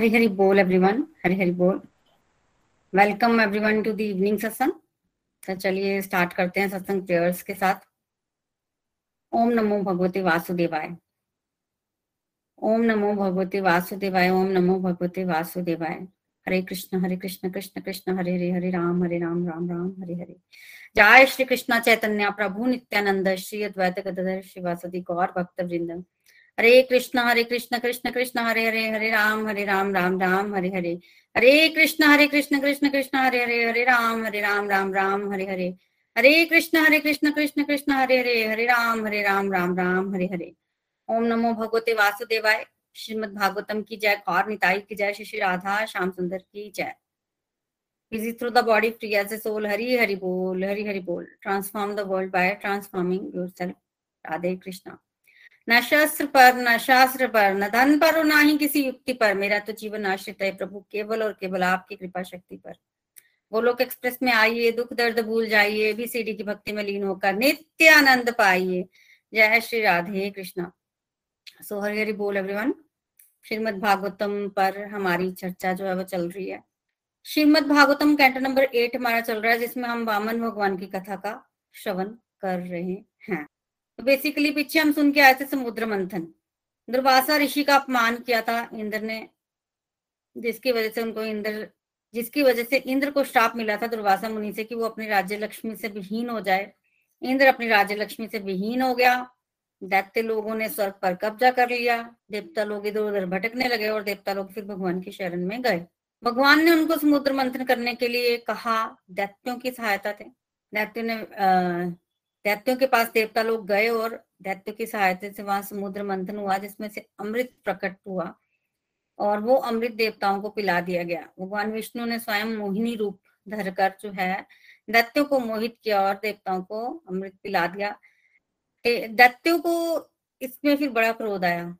हरी हरी बोल एवरीवन हरी हरी बोल welcome everyone to the evening satsang तो चलिए स्टार्ट करते हैं सत्संग प्रेयर्स के साथ. ओम नमो भगवते वासुदेवाय. ओम नमो भगवते वासुदेवाय, ओम नमो भगवते वासुदेवाय. हरे कृष्ण हरे कृष्ण कृष्ण कृष्ण, हरे हरे हरे राम हरे राम राम राम, हरे हरे. जय श्री कृष्ण चैतन्य प्रभु नित्यानंद, श्री अद्वैत गदाधर श्रीवासदि गौर भक्त वृंद हरे कृष्ण हरे कृष्ण कृष्ण कृष्ण, हरे हरे हरे राम हरे राम राम राम, हरे हरे। हरे कृष्ण हरे कृष्ण कृष्ण कृष्ण, हरे हरे हरे राम हरे राम राम राम, हरे हरे। हरे कृष्ण हरे कृष्ण कृष्ण कृष्ण, हरे हरे हरे राम हरे राम राम राम, हरे हरे। ओम नमो भगवते वासुदेवाय। श्रीमद भागवतम की जय। कौर निताई की जय। श्री राधा, श्याम सुंदर की जय। Busy through the body, free as a soul hari hari bol hari hari bol transform the world by transforming yourself Radhe krishna न शस्त्र पर, न शास्त्र पर, न धन पर और ना ही किसी युक्ति पर। मेरा तो जीवन आश्रित है प्रभु, केवल और केवल आपकी कृपा शक्ति पर। वो गोलोक एक्सप्रेस में आइए, दुख दर्द भूल जाइए भी सीडी की भक्ति में लीन होकर नित्य आनंद पाइए। जय श्री राधे कृष्णा। सो हरि हरि बोल एवरीवन श्रीमद भागवतम पर हमारी चर्चा जो है वो चल रही है। Shrimad Bhagavatam canto number eight हमारा चल रहा है, जिसमें हम वामन भगवान की कथा का श्रवण कर रहे हैं। तो बेसिकली पीछे हम सुन के आए थे समुद्र मंथन। दुर्वासा ऋषि का अपमान किया था इंद्र ने, जिसकी वजह से उनको इंद्र, जिसकी वजह से इंद्र को श्राप मिला था दुर्वासा मुनि से कि वो अपनी राज्य लक्ष्मी से विहीन हो जाए। इंद्र अपनी राज्य लक्ष्मी से विहीन हो गया। दैत्य लोगों ने स्वर्ग पर कब्जा कर लिया। देवता लोग इधर उधर भटकने लगे और देवता लोग फिर भगवान की शरण में गए। भगवान ने उनको समुद्र मंथन करने के लिए कहा, दैत्यों की सहायता थे दैत्यों ने दैत्यों के पास देवता लोग गए और दैत्यों की सहायता से वहाँ समुद्र मंथन हुआ, जिसमें से अमृत प्रकट हुआ और वो अमृत देवताओं को पिला दिया गया। भगवान विष्णु ने स्वयं मोहिनी रूप धरकर जो है, दैत्यों को मोहित किया और देवताओं को अमृत पिला दिया। दैत्यों को इसमें फिर बड़ा क्रोध आया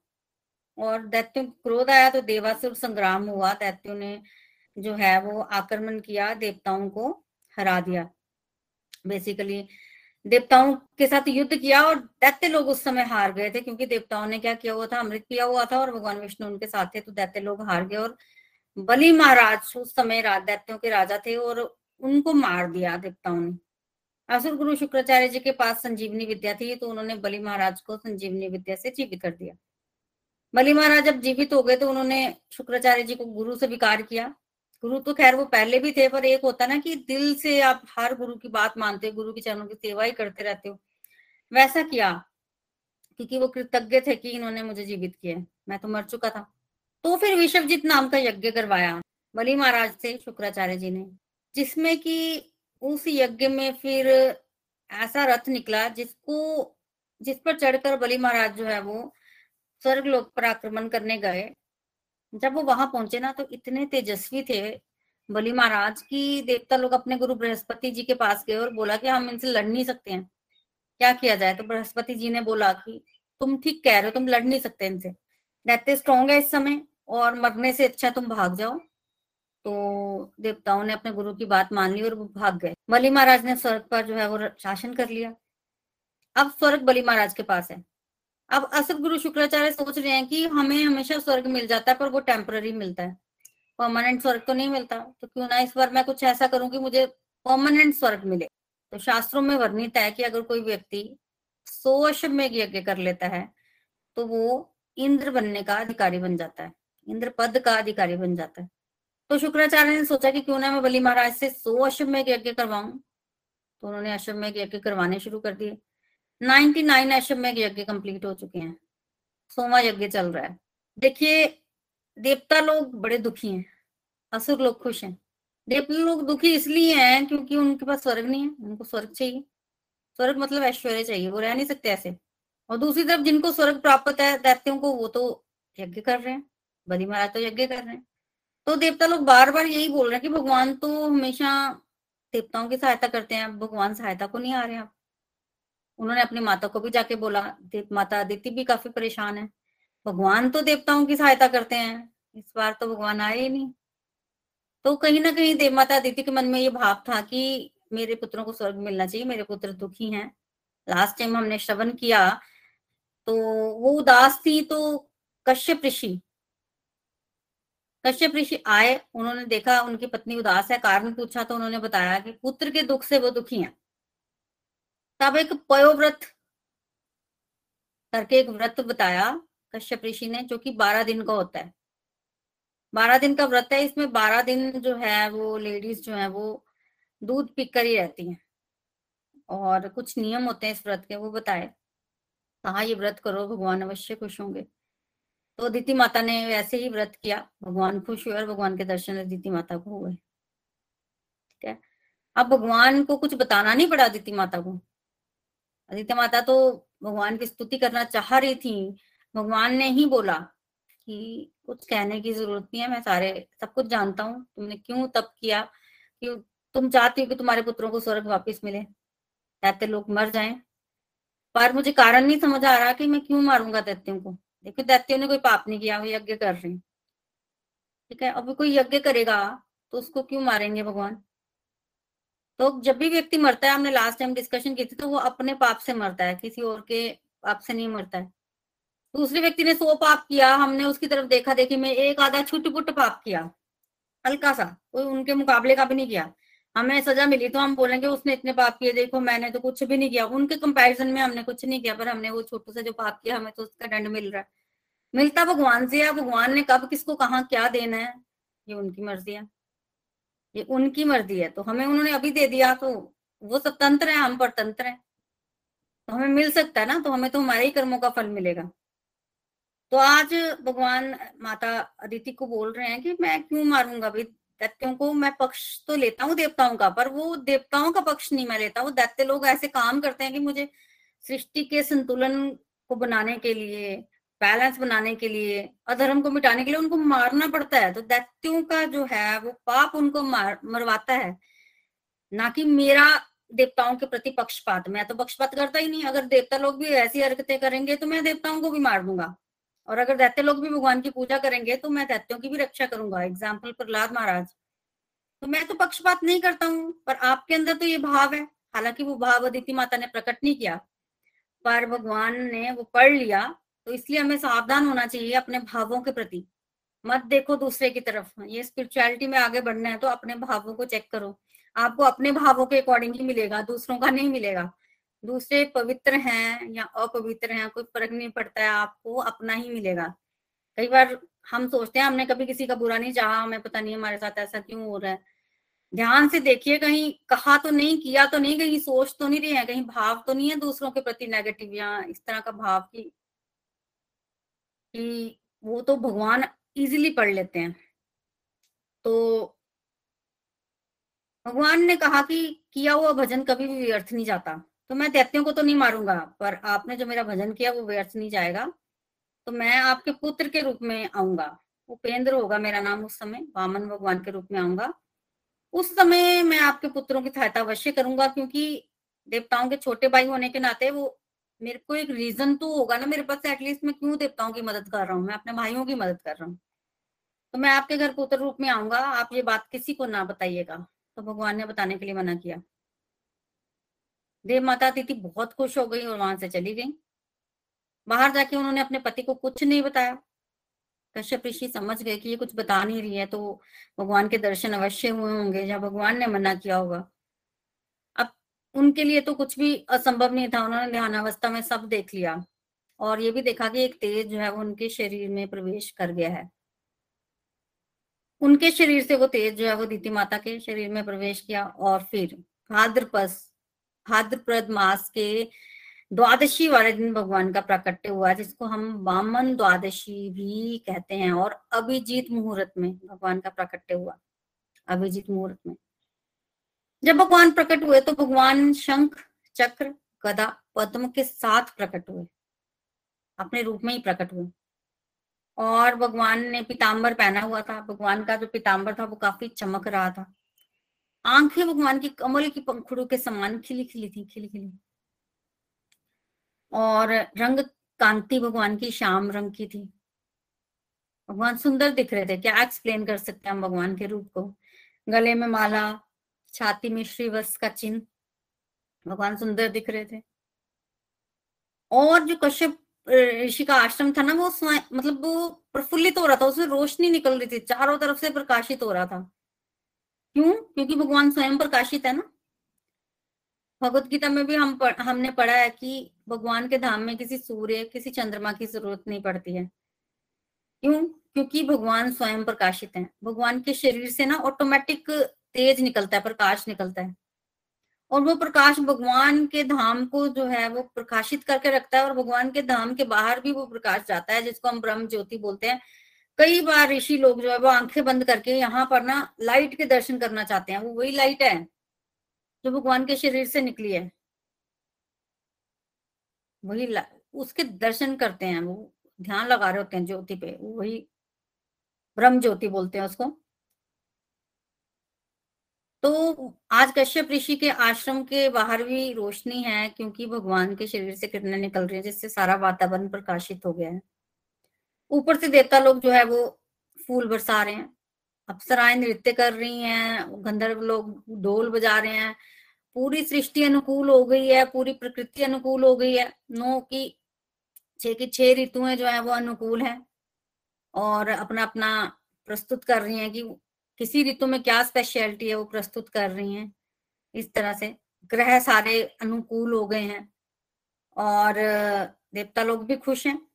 और दैत्यों को क्रोध आया तो देवासुर संग्राम हुआ। दैत्यों ने जो है वो आक्रमण किया, देवताओं को हरा दिया। बेसिकली देवताओं के साथ युद्ध किया और दैत्य लोग उस समय हार गए थे, क्योंकि देवताओं ने क्या किया हुआ था? अमृत पिया हुआ था और भगवान विष्णु उनके साथ थे तो दैत्य लोग हार गए और बलि महाराज उस समय दैत्यों के राजा थे और उनको मार दिया देवताओं ने। असुर गुरु शुक्राचार्य जी के पास संजीवनी विद्या थी तो उन्होंने बलि महाराज को संजीवनी विद्या से जीवित कर दिया। बलि महाराज जब जीवित हो गए तो उन्होंने शुक्राचार्य जी को गुरु से विकार किया। गुरु तो खैर वो पहले भी थे, पर एक होता ना कि दिल से आप हर गुरु की बात मानते हो, गुरु की चरणों की सेवा ही करते रहते हो। वैसा किया, क्योंकि वो कृतज्ञ थे कि इन्होंने मुझे जीवित किया मैं तो मर चुका था। तो फिर विश्वजीत नाम का यज्ञ करवाया, बलि महाराज से शुक्राचार्य जी ने, जिसमें कि उस यज्ञ में फिर ऐसा रथ निकला जिसको, जिस पर चढ़कर बलि महाराज जो है वो स्वर्ग लोक पर आक्रमण करने गए जब वो वहाँ पहुँचे ना तो इतने तेजस्वी थे बलि महाराज की देवता लोग अपने गुरु बृहस्पति जी के पास गए और बोला कि हम इनसे लड़ नहीं सकते हैं। क्या किया जाए? तो बृहस्पति जी ने बोला कि तुम ठीक कह रहे हो, तुम लड़ नहीं सकते इनसे। रहते स्ट्रॉन्ग है इस समय और मरने से अच्छा तुम भाग जाओ। तो देवताओं ने अपने गुरु की बात मान ली और वो भाग गए। बलि महाराज ने स्वर्ग पर जो है वो शासन कर लिया। अब स्वर्ग बलि महाराज के पास है। अब असुर गुरु शुक्राचार्य सोच रहे हैं कि हमें हमेशा स्वर्ग मिल जाता है, पर वो टेम्पररी मिलता है। परमानेंट स्वर्ग तो नहीं मिलता तो क्यों ना इस बार मैं कुछ ऐसा करूँ कि मुझे परमानेंट स्वर्ग मिले। तो शास्त्रों में वर्णित है कि अगर कोई व्यक्ति सौ में यज्ञ कर लेता है तो वो इंद्र बनने का अधिकारी बन जाता है, इंद्र पद का अधिकारी बन जाता है। तो शुक्राचार्य ने सोचा कि क्यों ना मैं बलि महाराज से सौ अश्वमेघ यज्ञ करवाऊं। तो उन्होंने अश्वमेघ यज्ञ करवाने शुरू कर दिए। 99 नाइन अश्वमेघ यज्ञ कंप्लीट हो चुके हैं। सोमा यज्ञ चल रहा है। देखिए, देवता लोग बड़े दुखी हैं, असुर लोग खुश हैं। देवता लोग दुखी इसलिए हैं क्योंकि उनके पास स्वर्ग नहीं है, उनको स्वर्ग चाहिए। स्वर्ग मतलब ऐश्वर्य चाहिए, वो रह नहीं सकते ऐसे। और दूसरी तरफ़ जिनको स्वर्ग प्राप्त है, दैत्यों को वो तो यज्ञ कर रहे हैं, बलि महाराज तो यज्ञ कर रहे हैं। तो देवता लोग बार बार यही बोल रहे हैं कि भगवान तो हमेशा देवताओं की सहायता करते हैं, भगवान सहायता को नहीं आ रहे आप। उन्होंने अपनी माता को भी जाके बोला माता अदिति भी काफ़ी परेशान है। भगवान तो देवताओं की सहायता करते हैं। इस बार तो भगवान आए ही नहीं। तो कहीं ना कहीं देव माता अदिति के मन में ये भाव था कि मेरे पुत्रों को स्वर्ग मिलना चाहिए, मेरे पुत्र दुखी हैं। लास्ट टाइम हमने श्रवण किया तो वो उदास थी तो कश्यप ऋषि कश्यप ऋषि आए, उन्होंने देखा उनकी पत्नी उदास है, कारण पूछा तो उन्होंने बताया कि पुत्र के दुख से वो दुखी हैं। तब एक पयोव्रत करके एक व्रत बताया कश्यप ऋषि ने, जो कि बारह दिन का होता है। बारह दिन का व्रत है, इसमें बारह दिन जो है, वो लेडीज़ जो है, वो दूध पीकर ही रहती हैं। और कुछ नियम होते हैं इस व्रत के, वो बताए। कहा, ये व्रत करो, भगवान अवश्य खुश होंगे। तो दीति माता ने वैसे ही व्रत किया। भगवान खुश हुए और भगवान के दर्शन दीति माता को हुए। ठीक है? अब भगवान को कुछ बताना नहीं पड़ा दीति माता को। आदित्य माता तो भगवान की स्तुति करना चाह रही थी। भगवान ने ही बोला कि कुछ कहने की ज़रूरत नहीं है, मैं सारे, सब कुछ जानता हूँ। तुमने क्यों तब किया कि तुम चाहती हो कि तुम्हारे पुत्रों को स्वर्ग वापस मिले? दैत्य लोग मर जाएँ। पर मुझे कारण नहीं समझ आ रहा कि मैं क्यों मारूँगा दैत्यों को। देखो, दैत्यों ने कोई पाप नहीं किया, वो यज्ञ कर रहे ठीक है, अब कोई यज्ञ करेगा तो उसको क्यों मारेंगे भगवान? तो जब भी व्यक्ति मरता है, हमने लास्ट टाइम डिस्कशन की थी तो वो अपने पाप से मरता है, किसी और के पाप से नहीं मरता है। दूसरे व्यक्ति ने सो पाप किया, हमने उसकी तरफ़ देखा, देखी, में एक आधा छुट पुट पाप किया हल्का सा कोई उनके मुकाबले का भी नहीं किया। हमें सजा मिली तो हम बोलेंगे, उसने इतने पाप किए, देखो, मैंने तो कुछ भी नहीं किया। उनके कंपैरिजन में हमने कुछ नहीं किया, पर हमने वो छोटू से जो पाप किया, हमें तो उसका दंड मिल रहा है। मिलता भगवान से है भगवान ने कब किसको कहा क्या देना है? ये उनकी मर्ज़ी है। ये उनकी मर्ज़ी है तो हमें उन्होंने अभी दे दिया तो वो स्वतंत्र है, हम परतंत्र है। तो हमें मिल सकता है ना तो हमें तो हमारे ही कर्मों का फल मिलेगा। तो आज भगवान माता अदिति को बोल रहे हैं कि मैं क्यों मारूँगा भाई? दैत्यों को मैं पक्ष तो लेता हूँ देवताओं का, पर वो देवताओं का पक्ष नहीं मैं लेता वो दैत्य लोग ऐसे काम करते हैं कि मुझे सृष्टि के संतुलन को बनाने के लिए बैलेंस बनाने के लिए अधर्म को मिटाने के लिए उनको मारना पड़ता है। तो दैत्यों का जो है, वो पाप उनको मार, मरवाता है। ना कि मेरा देवताओं के प्रति पक्षपात। मैं तो पक्षपात करता ही नहीं। अगर देवता लोग भी ऐसी हरकतें करेंगे तो मैं देवताओं को भी मार दूँगा। और अगर दैत्य लोग भी भगवान की पूजा करेंगे तो मैं दैत्यों की भी रक्षा करूँगा। एग्ज़ाम्पल प्रहलाद महाराज। तो मैं तो पक्षपात नहीं करता हूँ, पर आपके अंदर तो ये भाव है। हालाँकि वो भाव अदिति माता ने प्रकट नहीं किया, पर भगवान ने वो पढ़ लिया। तो इसलिए हमें सावधान होना चाहिए अपने भावों के प्रति। मत देखो दूसरे की तरफ़। ये स्पिरिचुअलिटी में आगे बढ़ना है तो अपने भावों को चेक करो। आपको अपने भावों के अकॉर्डिंग ही मिलेगा, दूसरों का नहीं मिलेगा। दूसरे पवित्र हैं या अपवित्र हैं, कोई फ़र्क नहीं पड़ता है, आपको अपना ही मिलेगा। कई बार हम सोचते हैं, हमने कभी किसी का बुरा नहीं चाहा, हमें पता नहीं हमारे साथ ऐसा क्यों हो रहा है। ध्यान से देखिए, कहीं कहा तो नहीं, किया तो नहीं, कहीं सोच तो नहीं रही है, कहीं भाव तो नहीं है दूसरों के प्रति नेगेटिव या इस तरह का भाव की कि वो तो भगवान इजीली पढ़ लेते हैं। तो भगवान ने कहा कि किया हुआ भजन कभी भी व्यर्थ नहीं जाता। तो मैं दैत्यों को तो नहीं मारूँगा, पर आपने जो मेरा भजन किया वो व्यर्थ नहीं जाएगा। तो मैं आपके पुत्र के रूप में आऊँगा। उपेंद्र होगा मेरा नाम उस समय, वामन भगवान के रूप में आऊँगा। उस समय मैं आपके पुत्रों की सहायता अवश्य करूँगा, क्योंकि देवताओं के छोटे भाई होने के नाते वो मेरे को एक रीजन तो होगा ना, मेरे पास एटलीस्ट मैं क्यों देवताओं की मदद कर रहा हूँ? मैं अपने भाइयों की मदद कर रहा हूँ। तो मैं आपके घर पुत्र रूप में आऊँगा, आप ये बात किसी को ना बताइएगा। तो भगवान ने बताने के लिए मना किया। देव माता तिथि बहुत खुश हो गई और वहाँ से चली गई। बाहर जाके उन्होंने अपने पति को कुछ नहीं बताया। कश्यप ऋषि समझ गए कि ये कुछ बता नहीं रही है तो भगवान के दर्शन अवश्य हुए होंगे या भगवान ने मना किया होगा। उनके लिए तो कुछ भी असंभव नहीं था, उन्होंने ध्यानावस्था में सब देख लिया। और ये भी देखा कि एक तेज जो है, वो उनके शरीर में प्रवेश कर गया है। उनके शरीर से वो तेज जो है, वो दीति माता के शरीर में प्रवेश किया और फिर भाद्रपद भाद्रप्रद मास के द्वादशी वाले दिन भगवान का प्रकट हुआ, जिसको हम वामन द्वादशी भी कहते हैं और अभिजीत मुहूर्त में भगवान का प्रकट हुआ। अभिजीत मुहूर्त में। जब भगवान प्रकट हुए तो भगवान शंख, चक्र, गदा, पद्म के साथ प्रकट हुए। अपने रूप में ही प्रकट हुए। और भगवान ने पीताम्बर पहना हुआ था। भगवान का जो पीताम्बर था वो काफ़ी चमक रहा था। आँखें भगवान की कमल की पंखुड़ों के समान खिली खिली थी खिली खिली और रंग कांति भगवान की श्याम रंग की थी। भगवान सुंदर दिख रहे थे। क्या एक्सप्लेन कर सकते हैं हम भगवान के रूप को? गले में माला छाती में श्रीवत्स का चिन्ह। भगवान सुंदर दिख रहे थे। और जो कश्यप ऋषि का आश्रम था ना वो मतलब वो प्रफुल्लित हो रहा था उसमें रोशनी निकल रही थी चारों तरफ़ से प्रकाशित हो रहा था। क्यों? क्योंकि भगवान स्वयं प्रकाशित है ना। भगवत गीता में भी हम पढ़, हमने पढ़ा है कि भगवान के धाम में किसी सूर्य किसी चंद्रमा की ज़रूरत नहीं पड़ती है। क्यों? क्योंकि भगवान स्वयं प्रकाशित हैं। भगवान के शरीर से ना ऑटोमेटिक तेज निकलता है, प्रकाश निकलता है। और वो प्रकाश भगवान के धाम को जो है, वो प्रकाशित करके रखता है और भगवान के धाम के बाहर भी वो प्रकाश जाता है, जिसको हम ब्रह्म ज्योति बोलते हैं। कई बार ऋषि लोग जो है, वो आँखें बंद करके यहाँ पर ना लाइट के दर्शन करना चाहते हैं, वो वही लाइट है जो भगवान के शरीर से निकली है। वही उसके दर्शन करते हैं, वो ध्यान लगा रहे होते हैं ज्योति पे, वही ब्रह्म ज्योति बोलते हैं उसको। तो आज कश्यप ऋषि के आश्रम के बाहर भी रोशनी है, क्योंकि भगवान के शरीर से किरणें निकल रही है, जिससे सारा वातावरण प्रकाशित हो गया है। ऊपर से देवता लोग जो है वो फूल बरसा रहे हैं। अप्सराएँ नृत्य कर रही हैं, गंधर्व लोग ढोल बजा रहे हैं। पूरी सृष्टि अनुकूल हो गई है, पूरी प्रकृति अनुकूल हो गई है। नो की छह की छह ऋतुएँ जो है वो अनुकूल है और अपना अपना प्रस्तुत कर रही हैं कि किसी ऋतु में क्या स्पेशलिटी है वो प्रस्तुत कर रही हैं? इस तरह से। ग्रह सारे अनुकूल हो गए हैं। और देवता लोग भी खुश हैं।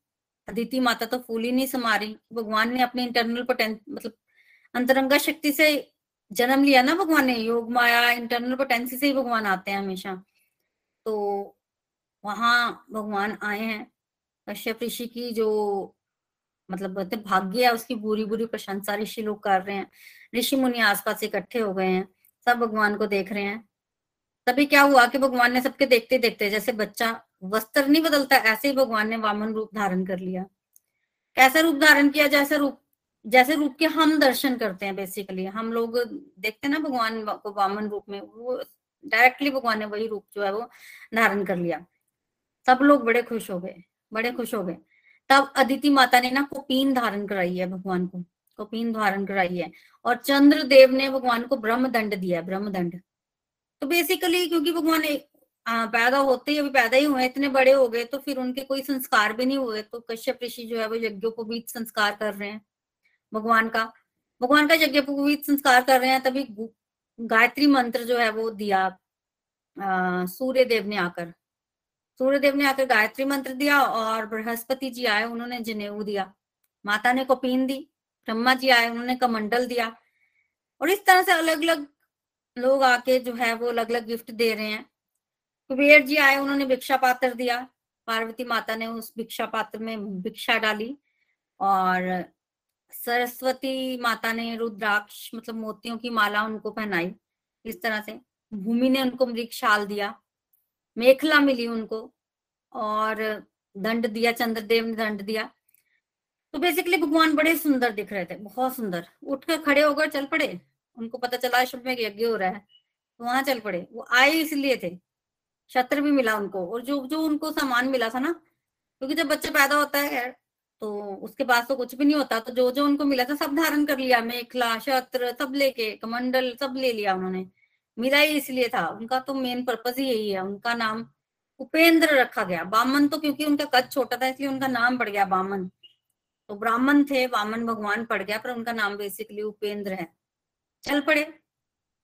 अदिति माता तो फूल ही नहीं समा रही भगवान ने अपने इंटरनल पोटें मतलब अंतरंगा शक्ति से जन्म लिया ना भगवान ने? योग माया इंटरनल पोटेंसी से ही भगवान आते हैं हमेशा। तो वहाँ भगवान आए हैं। कश्यप ऋषि की जो मतलब बोलते भाग्य है उसकी बुरी बुरी प्रशंसा ऋषि लोग कर रहे हैं। ऋषि मुनि आसपास इकट्ठे हो गए हैं, सब भगवान को देख रहे हैं। तभी क्या हुआ कि भगवान ने सबके देखते देखते जैसे बच्चा वस्त्र नहीं बदलता, ऐसे ही भगवान ने वामन रूप धारण कर लिया। कैसा रूप धारण किया? जैसे रूप जैसे रूप के हम दर्शन करते हैं बेसिकली हम लोग देखते हैं ना भगवान को वामन रूप में, वो डायरेक्टली भगवान ने वही रूप जो है वो धारण कर लिया। सब लोग बड़े खुश हो गए, बड़े खुश हो गए। तब अदिति माता ने ना कुपीन धारण कराई है भगवान को, कपीन धारण कराई है और चंद्रदेव ने भगवान को ब्रह्म दंड दिया है ब्रह्म दंड तो बेसिकली क्योंकि भगवान पैदा होते ही, अभी पैदा ही हुए इतने बड़े हो गए तो फिर उनके कोई संस्कार भी नहीं हुए तो कश्यप ऋषि जो है वो यज्ञोपवीत संस्कार कर रहे हैं, भगवान का। भगवान का यज्ञ यज्ञोपवीत संस्कार कर रहे हैं, तभी गायत्री मंत्र जो है वो दिया सूर्य देव ने आकर। सूर्य देव ने आकर गायत्री मंत्र दिया और बृहस्पति जी आए, उन्होंने जनेऊ दिया। माता ने कपीन दी, ब्रह्मा जी आए, उन्होंने कमंडल दिया। और इस तरह से अलग अलग लोग आके जो है वो अलग अलग गिफ्ट दे रहे हैं। कुबेर जी आए, उन्होंने भिक्षा पात्र दिया। पार्वती माता ने उस भिक्षा पात्र में भिक्षा डाली और सरस्वती माता ने रुद्राक्ष मतलब मोतियों की माला उनको पहनाई। इस तरह से भूमि ने उनको मृग शाल दिया। मेखला मिली उनको और दंड दिया, चंद्रदेव ने दंड दिया। तो बेसिकली भगवान बड़े सुंदर दिख रहे थे, बहुत सुंदर। उठकर खड़े होकर चल पड़े। उनको पता चला शुभ में यज्ञ हो रहा है तो वहाँ चल पड़े। वो आए इसलिए थे, छत्र भी मिला उनको और जो जो उनको सामान मिला था ना, क्योंकि जब बच्चा पैदा होता है तो उसके पास तो कुछ भी नहीं होता तो जो जो उनको मिला था, सब धारण कर लिया। मेखला, छत्र, सब लेके, कमंडल, सब ले लिया उन्होंने। मिला ही इसलिए था। उनका तो मेन पर्पज ही यही है। उनका नाम उपेंद्र रखा गया। बामन तो क्योंकि उनका कद छोटा था, इसलिए उनका नाम पड़ गया बामन। तो ब्राह्मण थे वामन भगवान पड़ गया, पर उनका नाम बेसिकली उपेंद्र है। चल पड़े।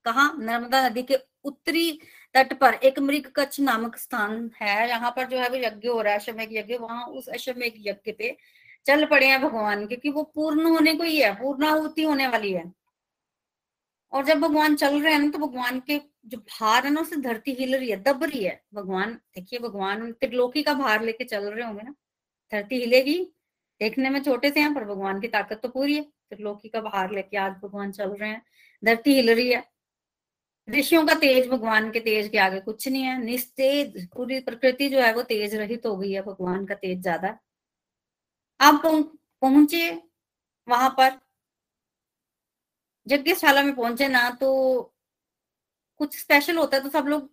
कहा? नर्मदा नदी के उत्तरी तट पर एक मृग कच्छ नामक स्थान है। यहाँ पर जो है, वो यज्ञ हो रहा है, अश्वमेघ यज्ञ। वहाँ उस अश्वमेघ यज्ञ पे चल पड़े हैं भगवान, क्योंकि वो पूर्ण होने को ही है, पूर्णाहुति होने वाली है। और जब भगवान चल रहे हैं ना तो भगवान के जो भार है ना उससे धरती हिल रही है। दब रही है भगवान, देखिए भगवान त्रिलोकी का भार लेके चल रहे होंगे ना। धरती हिलेगी, देखने में छोटे से हैं, पर भगवान की ताकत तो पूरी है। त्रिलोकी का भार लेके आज भगवान चल रहे हैं। धरती हिल रही है। ऋषियों का तेज, भगवान के तेज के आगे कुछ नहीं है। निस्तेज, पूरी प्रकृति जो है वो तेज रहित हो गई है, भगवान का तेज ज़्यादा। आप पहुँचे वहाँ पर। यज्ञशाला में पहुँचे ना तो कुछ स्पेशल होता है तो सब लोग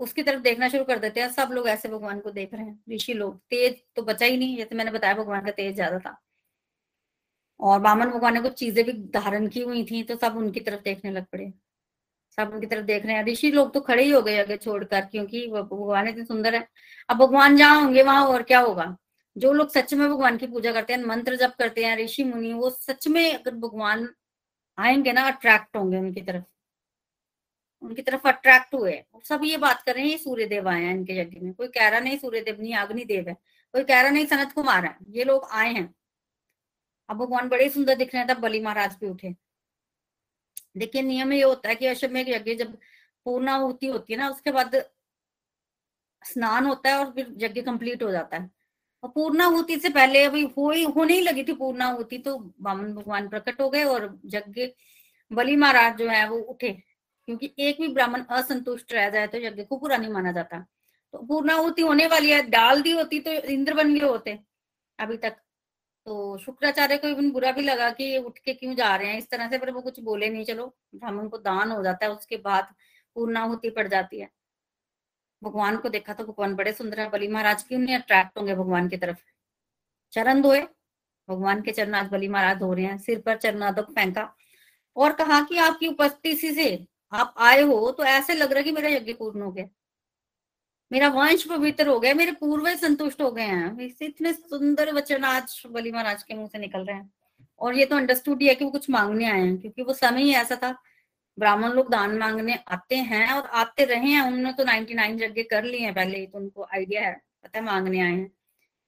उसकी तरफ़ देखना शुरू कर देते हैं। सब लोग ऐसे भगवान को देख रहे हैं, ऋषि लोग। तेज तो बचा ही नहीं, जैसे मैंने बताया भगवान का तेज ज़्यादा था। और बामन भगवान ने कुछ चीज़ें भी धारण की हुई थी तो सब उनकी तरफ़ देखने लग पड़े। सब उनकी तरफ़ देख रहे हैं। ऋषि लोग तो खड़े ही हो गए आगे छोड़कर, क्योंकि भगवान इतने सुंदर है। अब भगवान जहाँ होंगे, वहाँ और क्या होगा? जो लोग सच में भगवान की पूजा करते हैं, मंत्र जप करते हैं, ऋषि मुनि, वो सच में अगर भगवान आएँगे ना अट्रैक्ट होंगे उनकी तरफ़। उनकी तरफ़ अट्रैक्ट हुए। सब ये बात कर रहे हैं सूर्य देव आए हैं इनके यज्ञ में। कोई कह रहा नहीं सूर्य देव नहीं अग्नि देव है। कोई कह रहा नहीं, सनत कुमार है। ये लोग आए हैं। अब भगवान बड़े सुंदर दिख रहे हैं, तब बलि महाराज भी उठे। देखिए, नियम ये होता है कि अश्वमेघ यज्ञ जब पूर्णाहुति होती है ना, उसके बाद स्नान होता है और फिर यज्ञ कंप्लीट हो जाता है। और पूर्णाहुति से पहले अभी हो ही, होने ही लगी थी पूर्णाहुति तो बामन भगवान प्रकट हो गए और यज्ञ, बलि महाराज जो है वो उठे। क्योंकि एक भी ब्राह्मण असंतुष्ट रह जाए तो यज्ञ को पूरा नहीं माना जाता। तो पूर्णाहुति होने वाली है, डाल दी होती तो इंद्र बन गए होते अभी तक। तो शुक्राचार्य को इवन बुरा भी लगा कि उठ के क्यों जा रहे हैं? इस तरह से पर वो कुछ बोले नहीं, चलो ब्राह्मण को दान हो जाता है, उसके बाद पूर्णाहुति पड़ जाती है। भगवान को देखा तो भगवान बड़े सुंदर है, बली महाराज क्यों नहीं अट्रैक्ट होंगे भगवान की तरफ़। चरण धोए, भगवान के चरण आज बली महाराज धो रहे हैं, सिर पर चरणादक फेंका। और कहा कि आपकी उपस्थिति से आप आए हो तो ऐसे लग रहा है कि मेरा यज्ञ पूर्ण हो गया। मेरा वंश पवित्र हो गया, मेरे पूर्वज संतुष्ट हो गए हैं। इतने सुंदर वचन आज बली महाराज के मुँह से निकल रहे हैं। और ये तो अंडरस्टूड ही है कि वो कुछ मांगने आए हैं, क्योंकि वो समय ही ऐसा था ब्राह्मण लोग दान मांगने आते हैं और आते रहे हैं उन्होंने तो 99 जगह कर लिए हैं पहले ही तो उनको आइडिया है, पता है, मांगने आए हैं।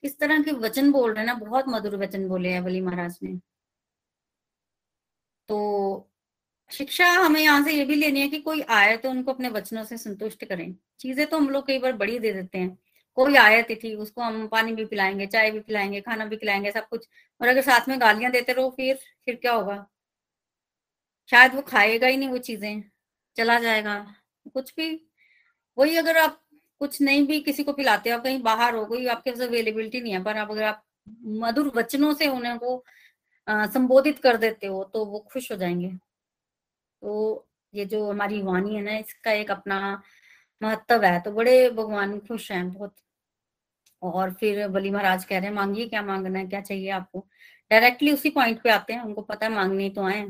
इस तरह के वचन बोल रहे हैं ना, बहुत मधुर वचन बोले हैं बली महाराज ने। तो शिक्षा हमें यहाँ से ये भी लेनी है कि कोई आए तो उनको अपने वचनों से संतुष्ट करें। चीज़ें तो हम लोग कई बार बड़ी दे देते हैं। कोई आए तिथि, उसको हम पानी भी पिलाएँगे, चाय भी पिलाएँगे, खाना भी खिलाएँगे, सब कुछ। और अगर साथ में गालियाँ देते रहो, फिर फिर क्या होगा? शायद वो खाएगा ही नहीं वो चीज़ें, चला जाएगा, कुछ भी। वही अगर आप कुछ नहीं भी किसी को पिलाते हो कहीं बाहर हो गई आपके पास अवेलेबिलिटी नहीं है, पर आप अगर आप मधुर वचनों से उन्हें को संबोधित कर देते हो तो वो खुश हो जाएँगे। तो ये जो हमारी वाणी है ना, इसका एक अपना महत्व है तो बड़े भगवान खुश हैं बहुत। और फिर बली महाराज कह रहे हैं, मांगिए क्या मांगना है, क्या चाहिए आपको? डायरेक्टली उसी पॉइंट पे आते हैं, उनको पता है, मांगने तो आए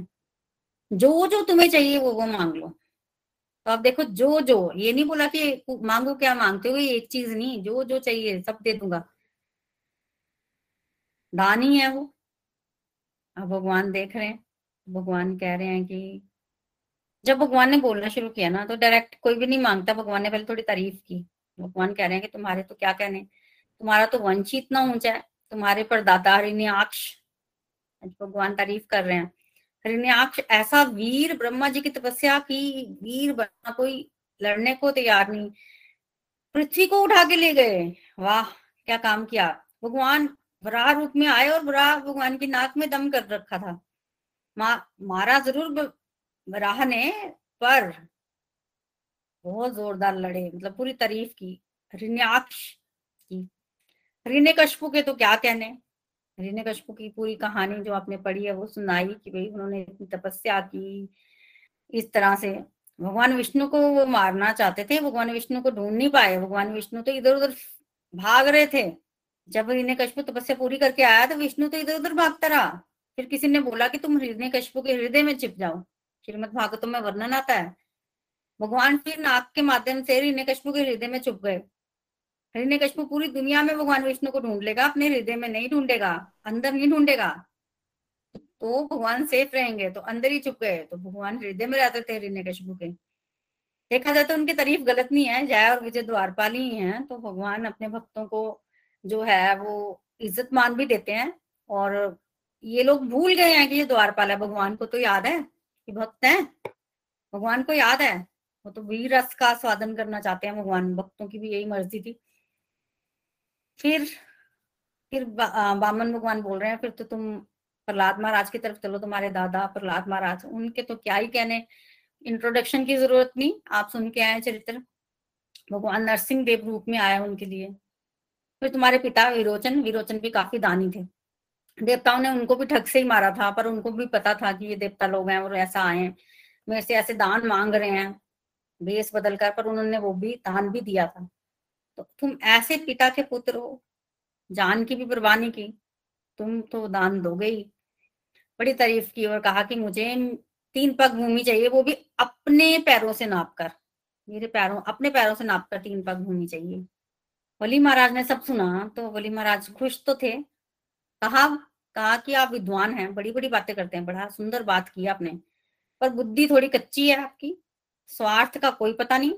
जो जो तुम्हें चाहिए वो वो मांग लो। तो आप देखो, जो जो, ये नहीं बोला कि मांगो क्या, मांगते हो एक चीज़ नहीं, जो जो चाहिए, सब दे दूँगा। दान ही है वो। अब भगवान देख रहे हैं, भगवान कह रहे हैं कि जब भगवान ने बोलना शुरू किया ना तो डायरेक्ट कोई भी नहीं माँगता, भगवान ने पहले थोड़ी तारीफ़ की। भगवान कह रहे हैं कि तुम्हारे तो क्या कहने, तुम्हारा तो वंश ही इतना ऊँचा है, तुम्हारे पर दादा हरिण्याक्ष भगवान तारीफ़ कर रहे हैं। हरिण्याक्ष ऐसा वीर ब्रह्मा जी की तपस्या की वीर बना कोई लड़ने को तैयार नहीं। पृथ्वी को उठा के ले गए। वाह क्या काम किया। भगवान वराह रूप में आए और वराह भगवान की नाक में दम कर रखा था। मा, मारा ज़रूर राह ने पर बहुत जोरदार लड़े मतलब पूरी तारीफ़ की। ऋण्याक्ष की। ऋण्य कशपु के तो क्या कहने। ऋण्य कशपु की पूरी कहानी जो आपने पढ़ी है, वो सुनाई कि भाई उन्होंने इतनी तपस्या की, इस तरह से। भगवान विष्णु को वो मारना चाहते थे, भगवान विष्णु को ढूंढ नहीं पाए। भगवान विष्णु तो इधर उधर भाग रहे थे। जब हिरण्य कशपु तपस्या पूरी करके आया तो विष्णु तो इधर उधर भागता रहा। फिर किसी ने बोला कि तुम हिरण्य कशपु के हृदय में छिप जाओ श्रीमद भागवतम में वर्णन आता है। भगवान फिर नाक के माध्यम से हिरण्य कश्मु के हृदय में छुप गए। हिरण्य कश्मु पूरी दुनिया में भगवान विष्णु को ढूंढ लेगा, अपने हृदय में नहीं ढूंढेगा, अंदर नहीं ढूंढेगा। तो भगवान सेफ़ रहेंगे तो अंदर ही छुप गए तो भगवान हृदय में रहते थे हिरण्य कश्मु के। देखा जाए तो उनकी तारीफ़ गलत नहीं है, जय और विजय द्वारपाल ही है तो भगवान अपने भक्तों को जो है, वो इज़्ज़त मान भी देते हैं। और ये लोग भूल गए हैं कि ये द्वारपाल है, भगवान को तो याद है कि भक्त है। भगवान को याद है, वो तो वीर रस का स्वादन करना चाहते हैं, भगवान, भक्तों की भी यही मर्ज़ी थी। फिर फिर बामन भगवान बोल रहे हैं, फिर तो तुम प्रहलाद महाराज की तरफ़ चलो, तुम्हारे दादा प्रहलाद महाराज, उनके तो क्या ही कहने इंट्रोडक्शन की ज़रूरत नहीं, आप सुन के आए चरित्र। भगवान नरसिंह देव रूप में आया उनके लिए। फिर तुम्हारे पिता विरोचन विरोचन भी काफ़ी दानी थे। देवताओं ने उनको भी ठग से ही मारा था, पर उनको भी पता था कि ये देवता लोग हैं और ऐसा आए हैं। मेरे से ऐसे दान मांग रहे हैं बेस बदल कर पर उन्होंने वो भी, दान भी दिया था। तो तुम ऐसे पिता के पुत्र हो, जान की भी नहीं की, तुम तो दान दोगे ही। बड़ी तारीफ़ की और कहा कि मुझे तीन पग भूमि चाहिए, वो भी अपने पैरों से नाप कर, मेरे पैरों, अपने पैरों से नाप कर तीन पग भूमि चाहिए। वली महाराज ने सब सुना तो वली महाराज खुश तो थे। कहा कहा कि आप विद्वान हैं बड़ी बड़ी बातें करते हैं, बड़ा सुंदर बात की आपने, पर बुद्धि थोड़ी कच्ची है आपकी, स्वार्थ का कोई पता नहीं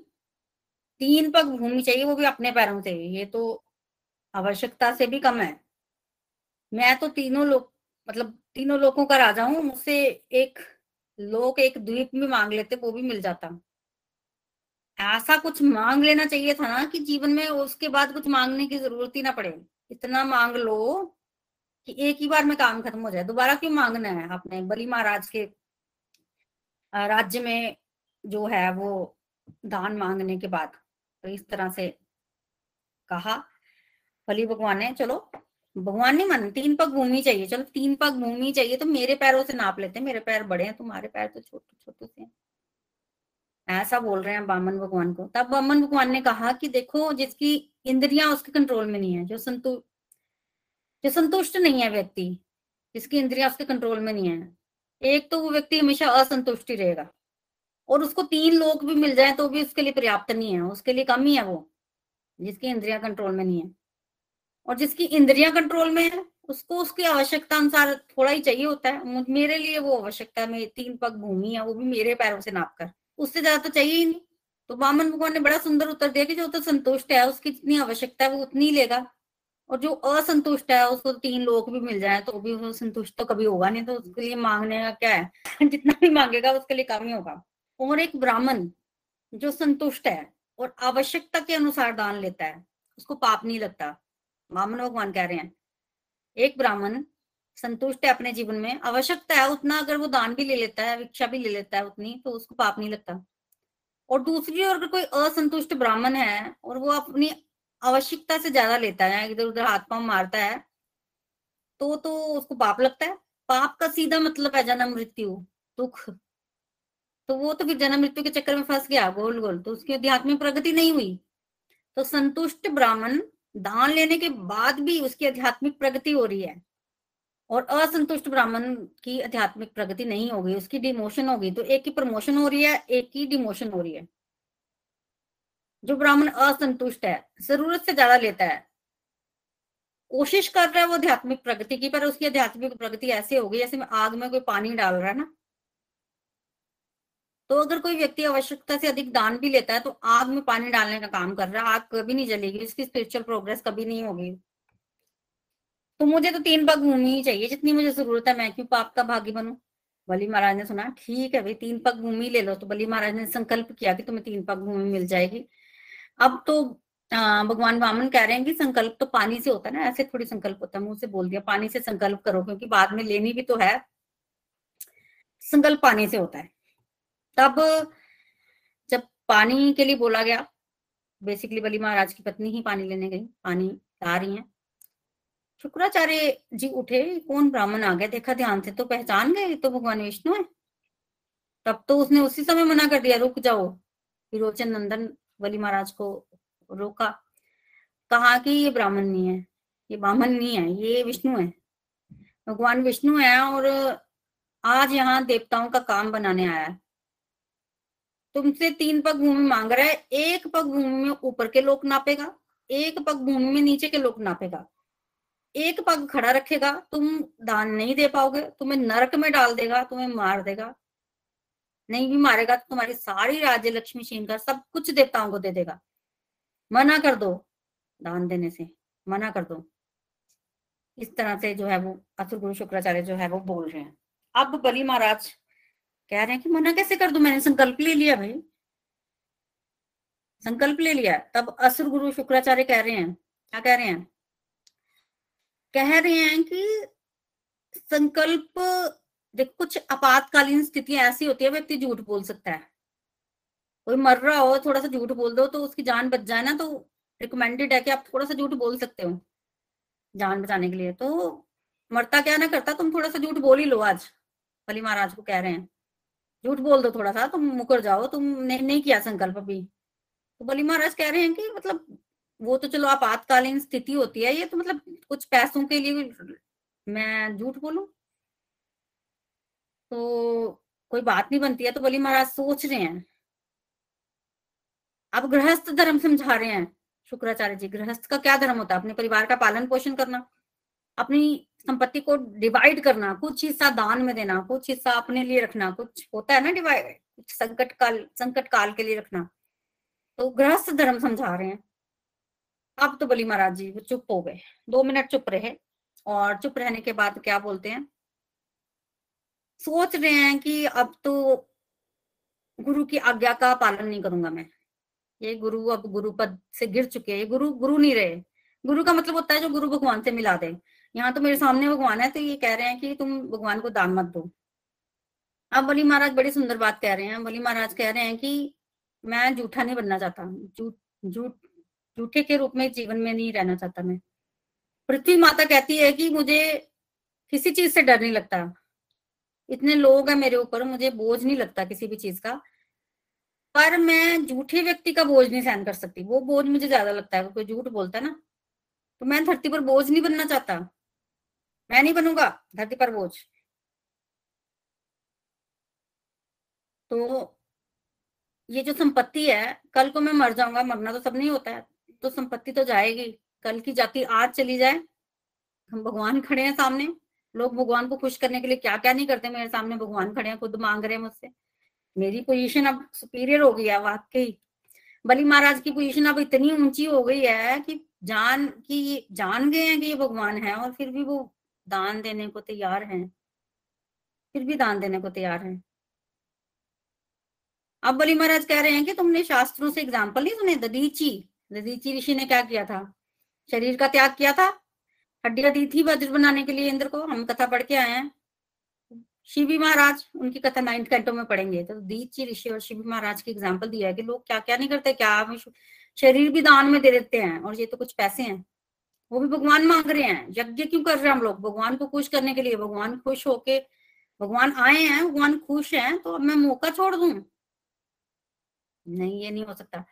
तीन पग भूमि चाहिए, वो भी अपने पैरों से, ये तो आवश्यकता से भी कम है। मैं तो तीनों लोग मतलब तीनों लोगों का राजा हूँ, मुझसे एक लोग एक द्वीप में मांग लेते, वो भी मिल जाता। ऐसा कुछ मांग लेना चाहिए था ना कि जीवन में उसके बाद कुछ मांगने की ज़रूरत ही ना पड़े। इतना मांग लो कि एक ही बार में काम खत्म हो जाए। दोबारा क्यों मांगना है? आपने बलि महाराज के राज्य में जो है वो दान मांगने के बाद। तो इस तरह से कहा। बलि भगवान ने, चलो, भगवान ने मन तीन पग भूमि चाहिए। चलो, तीन पग भूमि चाहिए तो मेरे पैरों से नाप लेते हैं, मेरे पैर बड़े हैं, तुम्हारे पैर तो छोटे छोटे से हैं। ऐसा बोल रहे हैं बामन भगवान को। तब बामन भगवान ने कहा कि देखो, जिसकी इंद्रियाँ उसके कंट्रोल में नहीं है, जो संतु, जो संतुष्ट नहीं है व्यक्ति, जिसकी इंद्रियाँ उसके कंट्रोल में नहीं है। एक तो वो व्यक्ति हमेशा असंतुष्ट रहेगा। और उसको तीन लोग भी मिल जाए तो भी उसके लिए पर्याप्त नहीं है, उसके लिए कम ही है वो, जिसकी इंद्रिया कंट्रोल में नहीं है। और जिसकी इंद्रिया कंट्रोल में है, उसको उसकी आवश्यकता अनुसार थोड़ा ही चाहिए होता है। मेरे लिए वो आवश्यकता में तीन पग भूमि है, वो भी मेरे पैरों से नाप कर उससे ज़्यादा तो चाहिए ही नहीं। तो वामन भगवान ने बड़ा सुंदर उत्तर दिया कि जो तो संतुष्ट है, उसकी जितनी आवश्यकता है वो उतनी ही लेगा। और जो असंतुष्ट है, उसको तीन लोग भी मिल जाए तो भी संतुष्ट तो कभी होगा नहीं तो उसके लिए मांगने का क्या है? जितना भी मांगेगा उसके लिए कम ही होगा। और एक ब्राह्मण जो संतुष्ट है और आवश्यकता के अनुसार दान लेता है, उसको पाप नहीं लगता। वामन भगवान कह रहे हैं, एक ब्राह्मण संतुष्ट है अपने जीवन में, आवश्यकता है उतना अगर वो दान भी ले लेता है, भिक्षा भी ले लेता है उतनी तो उसको पाप नहीं लगता। और दूसरी ओर अगर कोई असंतुष्ट ब्राह्मण है और वो अपनी आवश्यकता से ज़्यादा लेता है इधर उधर हाथ पाँव मारता है तो तो उसको पाप लगता है। पाप का सीधा मतलब है जन्म, मृत्यु, दुख। तो वो तो फिर जन्म मृत्यु के चक्कर में फंस गया, गोल गोल। तो उसकी आध्यात्मिक प्रगति नहीं हुई। तो संतुष्ट ब्राह्मण दान लेने के बाद भी उसकी आध्यात्मिक प्रगति हो रही है। और असंतुष्ट ब्राह्मण की आध्यात्मिक प्रगति नहीं होगी उसकी डिमोशन होगी तो एक की प्रमोशन हो रही है, एक की डिमोशन हो रही है। जो ब्राह्मण असंतुष्ट है, ज़रूरत से ज़्यादा लेता है, कोशिश कर रहा है वो आध्यात्मिक प्रगति की, पर उसकी आध्यात्मिक प्रगति ऐसे होगी जैसे में आग में कोई पानी डाल रहा है ना तो अगर कोई व्यक्ति आवश्यकता से अधिक दान भी लेता है तो आग में पानी डालने का काम कर रहा है। आग कभी नहीं जलेगी उसकी स्पिरिचुअल प्रोग्रेस कभी नहीं होगी। तो मुझे तो तीन पग भूमि ही चाहिए, जितनी मुझे ज़रूरत है, मैं क्यों पाप का भागी बनू? बलि महाराज ने सुना, ठीक है भाई, तीन पग भूमि ले लो। तो बलि महाराज ने संकल्प किया कि तुम्हें तीन पग भूमि मिल जाएगी। अब तो भगवान वामन कह रहे हैं कि संकल्प तो पानी से होता है ना, ऐसे थोड़ी संकल्प होता है, मुँह से बोल दिया, पानी से संकल्प करो, क्योंकि बाद में लेनी भी तो है। संकल्प पानी से होता है। तब जब पानी के लिए बोला गया बेसिकली बली महाराज की पत्नी ही पानी लेने गई, पानी ला रही है। शुक्राचार्य जी उठे, कौन ब्राह्मण आ गया देखा ध्यान से तो पहचान गए तो भगवान विष्णु है। तब तो उसने उसी समय मना कर दिया, रुक जाओ। विरोचन नंदन बलि महाराज को रोका, कहा कि ये ब्राह्मण नहीं है, ये ब्राह्मण नहीं है, ये विष्णु है। भगवान विष्णु है और आज यहाँ देवताओं का काम बनाने आया है। तुमसे तीन पग भूमि मांग रहा है, एक पग भूमि में ऊपर के लोग नापेगा, एक पग भूमि में नीचे के लोग नापेगा। एक पग खड़ा रखेगा, तुम दान नहीं दे पाओगे, तुम्हें नरक में डाल देगा, तुम्हें मार देगा। नहीं भी मारेगा तो तुम्हारी सारी राज्य लक्ष्मी छीन कर सब कुछ देवताओं को दे देगा। मना कर दो दान देने से, मना कर दो। इस तरह से जो है वो असुर गुरु शुक्राचार्य जो है वो बोल रहे हैं। अब बलि महाराज कह रहे हैं कि मना कैसे कर दू? मैंने संकल्प ले लिया भाई। संकल्प ले लिया। तब असुर गुरु शुक्राचार्य कह रहे हैं। क्या कह रहे हैं? कह रहे हैं कि संकल्प, देख, कुछ आपातकालीन स्थितियाँ ऐसी होती है, व्यक्ति झूठ बोल सकता है। कोई मर रहा हो, थोड़ा सा झूठ बोल दो तो उसकी जान बच जाए ना तो रिकमेंडेड है कि आप थोड़ा सा झूठ बोल सकते हो जान बचाने के लिए। तो मरता क्या ना करता, तुम थोड़ा सा झूठ बोल ही लो आज, बली महाराज को कह रहे हैं। झूठ बोल दो थोड़ा सा, तुम मुकर जाओ तुमने नहीं किया संकल्प अभी। तो बली महाराज कह रहे हैं कि मतलब वो तो चलो आपातकालीन स्थिति होती है, ये तो मतलब कुछ पैसों के लिए मैं झूठ बोलू? तो कोई बात नहीं बनती है तो बली महाराज सोच रहे हैं। अब गृहस्थ धर्म समझा रहे हैं, शुक्राचार्य जी, गृहस्थ का क्या धर्म होता है? अपने परिवार का पालन पोषण करना, अपनी संपत्ति को डिवाइड करना, कुछ हिस्सा दान में देना, कुछ हिस्सा अपने लिए रखना, कुछ होता है ना डिवाइड संकट काल संकट काल के लिए रखना। तो गृहस्थ धर्म समझा रहे हैं। अब तो बली महाराज जी, वो चुप हो गए। दो मिनट चुप रहे और चुप रहने के बाद क्या बोलते हैं? सोच रहे हैं कि अब तो गुरु की आज्ञा का पालन नहीं करूँगा मैं। ये गुरु अब गुरु पद से गिर चुके हैं। गुरु गुरु नहीं रहे। गुरु का मतलब होता है जो गुरु भगवान से मिला दे। यहाँ तो मेरे सामने भगवान है तो ये कह रहे हैं कि तुम भगवान को दान मत दो। अब बली महाराज बड़ी सुंदर बात कह रहे हैं। बली महाराज कह रहे हैं कि मैं जूठा नहीं बनना चाहता। झूठ जूठे के रूप में जीवन में नहीं रहना चाहता मैं। पृथ्वी माता कहती है कि मुझे किसी चीज़ से डर नहीं लगता। इतने लोग हैं मेरे ऊपर, मुझे बोझ नहीं लगता किसी भी चीज़ का। पर मैं झूठे व्यक्ति का बोझ नहीं सहन कर सकती। वो बोझ मुझे ज़्यादा लगता है। कोई झूठ बोलता है ना तो मैं धरती पर बोझ नहीं बनना चाहता। मैं नहीं बनूँगा धरती पर बोझ। तो ये जो संपत्ति है, कल को मैं मर जाऊँगा, मरना तो सब नहीं होता है। तो संपत्ति तो जाएगी। कल की जाति आज चली जाए। हम भगवान खड़े हैं सामने। लोग भगवान को खुश करने के लिए क्या क्या नहीं करते मेरे सामने। भगवान खड़े हैं, खुद मांग रहे हैं मुझसे। मेरी पोजीशन अब सुपीरियर हो गई है, वाकई। बलि महाराज की पोजीशन अब इतनी ऊँची हो गई है कि जान, की जान गए हैं कि ये भगवान है और फिर भी वो दान देने को तैयार हैं, फिर भी दान देने को तैयार हैं। अब बलि महाराज कह रहे हैं कि तुमने शास्त्रों से एग्ज़ाम्पल नहीं सुने? ददीची। ददीची ऋषि ने क्या किया था? शरीर का त्याग किया था? हड्डियाँ दी थी वज्र बनाने के लिए इंद्र को? हम कथा पढ़ के आए हैं। शिवी महाराज, उनकी कथा नाइन्थ कैंटो में पढ़ेंगे। तो दीची ऋषि और शिवी महाराज की एग्ज़ाम्पल दिया है कि लोग क्या क्या नहीं करते, क्या शरीर भी दान में दे देते हैं, और ये तो कुछ पैसे हैं। वो भी भगवान मांग रहे हैं। यज्ञ क्यों कर रहे हैं हम लोग? भगवान को खुश करने के लिए। भगवान खुश होके, भगवान आए हैं, भगवान खुश हैं तो अब मैं मौका छोड़ दू? नहीं, ये नहीं हो सकता।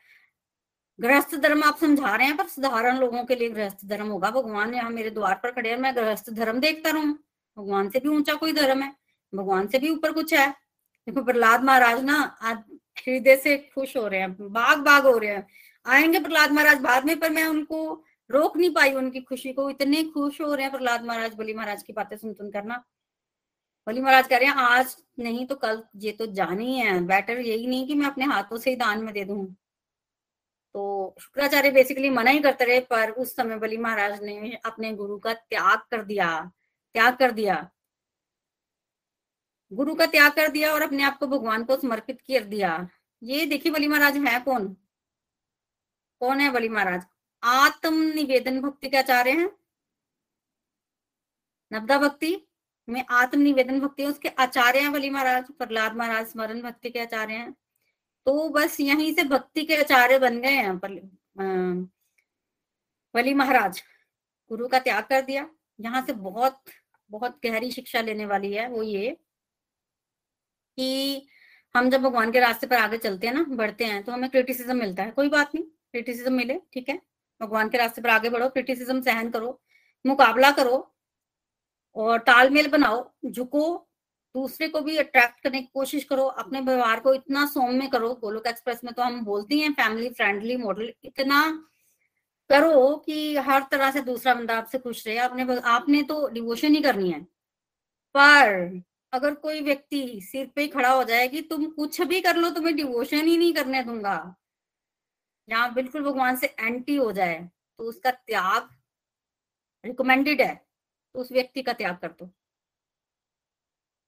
गृहस्थ धर्म आप समझा रहे हैं, पर साधारण लोगों के लिए गृहस्थ धर्म होगा। भगवान यहाँ मेरे द्वार पर खड़े हैं, मैं गृहस्थ धर्म देखता रहूँ। भगवान से भी ऊँचा कोई धर्म है। भगवान से भी ऊपर कुछ है। देखो, प्रहलाद महाराज ना हृदय से खुश हो रहे हैं बाग बाग हो रहे हैं। आएँगे प्रहलाद महाराज बाद में, पर मैं उनको रोक नहीं पाई उनकी खुशी को, इतने खुश हो रहे हैं प्रहलाद महाराज, बलि महाराज की बातें सुन सुन करना बलि महाराज कह रहे हैं, आज नहीं तो कल ये तो जानी है बेटर यही नहीं कि मैं अपने हाथों से ही दान में दे दू। तो शुक्राचार्य बेसिकली मना ही करते रहे, पर उस समय बलि महाराज ने अपने गुरु का त्याग कर दिया, त्याग कर दिया। गुरु का त्याग कर दिया और अपने आप को भगवान को समर्पित कर दिया। ये देखिए बलि महाराज है कौन? कौन है बलि महाराज? आत्म निवेदन भक्ति के आचार्य हैं? नवदा भक्ति में आत्म निवेदन भक्ति है उसके आचार्य हैं बलि महाराज, प्रहलाद महाराज स्मरण भक्ति के आचार्य हैं? तो बस यहीं से भक्ति के आचार्य बन गए हैं बलि महाराज। गुरु का त्याग कर दिया। यहाँ से बहुत बहुत गहरी शिक्षा लेने वाली है वो ये कि हम जब भगवान के रास्ते पर आगे चलते हैं ना, बढ़ते हैं तो हमें क्रिटिसिज्म मिलता है। कोई बात नहीं क्रिटिसिज्म मिले, ठीक है? भगवान के रास्ते पर आगे बढ़ो क्रिटिसिज्म सहन करो, मुकाबला करो और तालमेल बनाओ, झुको, दूसरे को भी अट्रैक्ट करने की कोशिश करो, अपने व्यवहार को इतना सौम्य करो, गोलोक एक्सप्रेस में तो हम बोलते हैं फैमिली फ्रेंडली मॉडल इतना करो कि हर तरह से दूसरा बंदा आपसे खुश रहे, आपने आपने तो डिवोशन ही करनी है। पर अगर कोई व्यक्ति सिर पे खड़ा हो जाए कि तुम कुछ भी कर लो, तुम्हें डिवोशन ही नहीं करने दूँगा। या बिल्कुल भगवान से एंटी हो जाए तो उसका त्याग रिकमेंडेड है तो उस व्यक्ति का त्याग कर दो।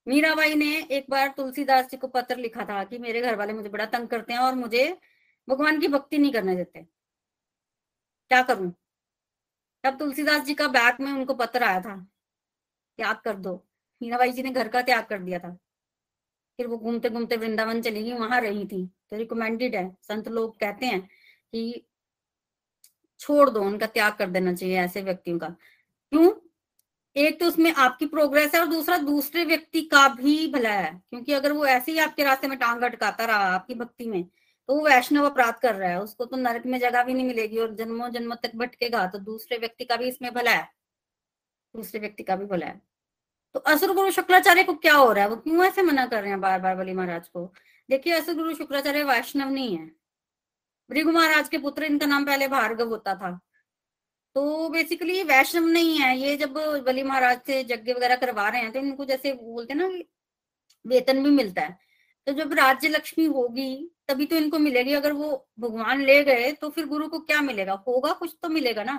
मीराबाई ने एक बार तुलसीदास जी को पत्र लिखा था कि मेरे घर वाले मुझे बड़ा तंग करते हैं और मुझे भगवान की भक्ति नहीं करने देते। क्या करूँ? तब तुलसीदास जी का बैक में उनको पत्र आया था, त्याग कर दो। मीराबाई जी ने घर का त्याग कर दिया था। फिर वो घूमते घूमते वृंदावन चली गई, वहाँ रही थी तो रिकमेंडेड है, संत लोग कहते हैं कि छोड़ दो, उनका त्याग कर देना चाहिए ऐसे व्यक्तियों का। क्यों? एक तो उसमें आपकी प्रोग्रेस है और दूसरा, दूसरे व्यक्ति का भी भला है, क्योंकि अगर वो ऐसे ही आपके रास्ते में टांग अटकाता रहा आपकी भक्ति में तो वो वैष्णव अपराध कर रहा है, उसको तो नरक में जगह भी नहीं मिलेगी और जन्मों जन्म तक भटकेगा तो दूसरे व्यक्ति का भी इसमें भला है। दूसरे व्यक्ति का भी भला है। तो असुर गुरु शुक्राचार्य को क्या हो रहा है? वो क्यों ऐसे मना कर रहे हैं बार बार बली महाराज को? देखिए असुर गुरु शुक्राचार्य वैष्णव नहीं है। भृगु महाराज के पुत्र, इनका नाम पहले भार्गव होता था। तो बेसिकली वैष्णव नहीं है, ये जब बली महाराज से यज्ञ वगैरह करवा रहे हैं तो इनको जैसे बोलते ना, वेतन भी मिलता है। तो जब राज्य लक्ष्मी होगी, तभी तो इनको मिलेगी, अगर वो भगवान ले गए तो फिर गुरु को क्या मिलेगा? होगा कुछ तो मिलेगा ना।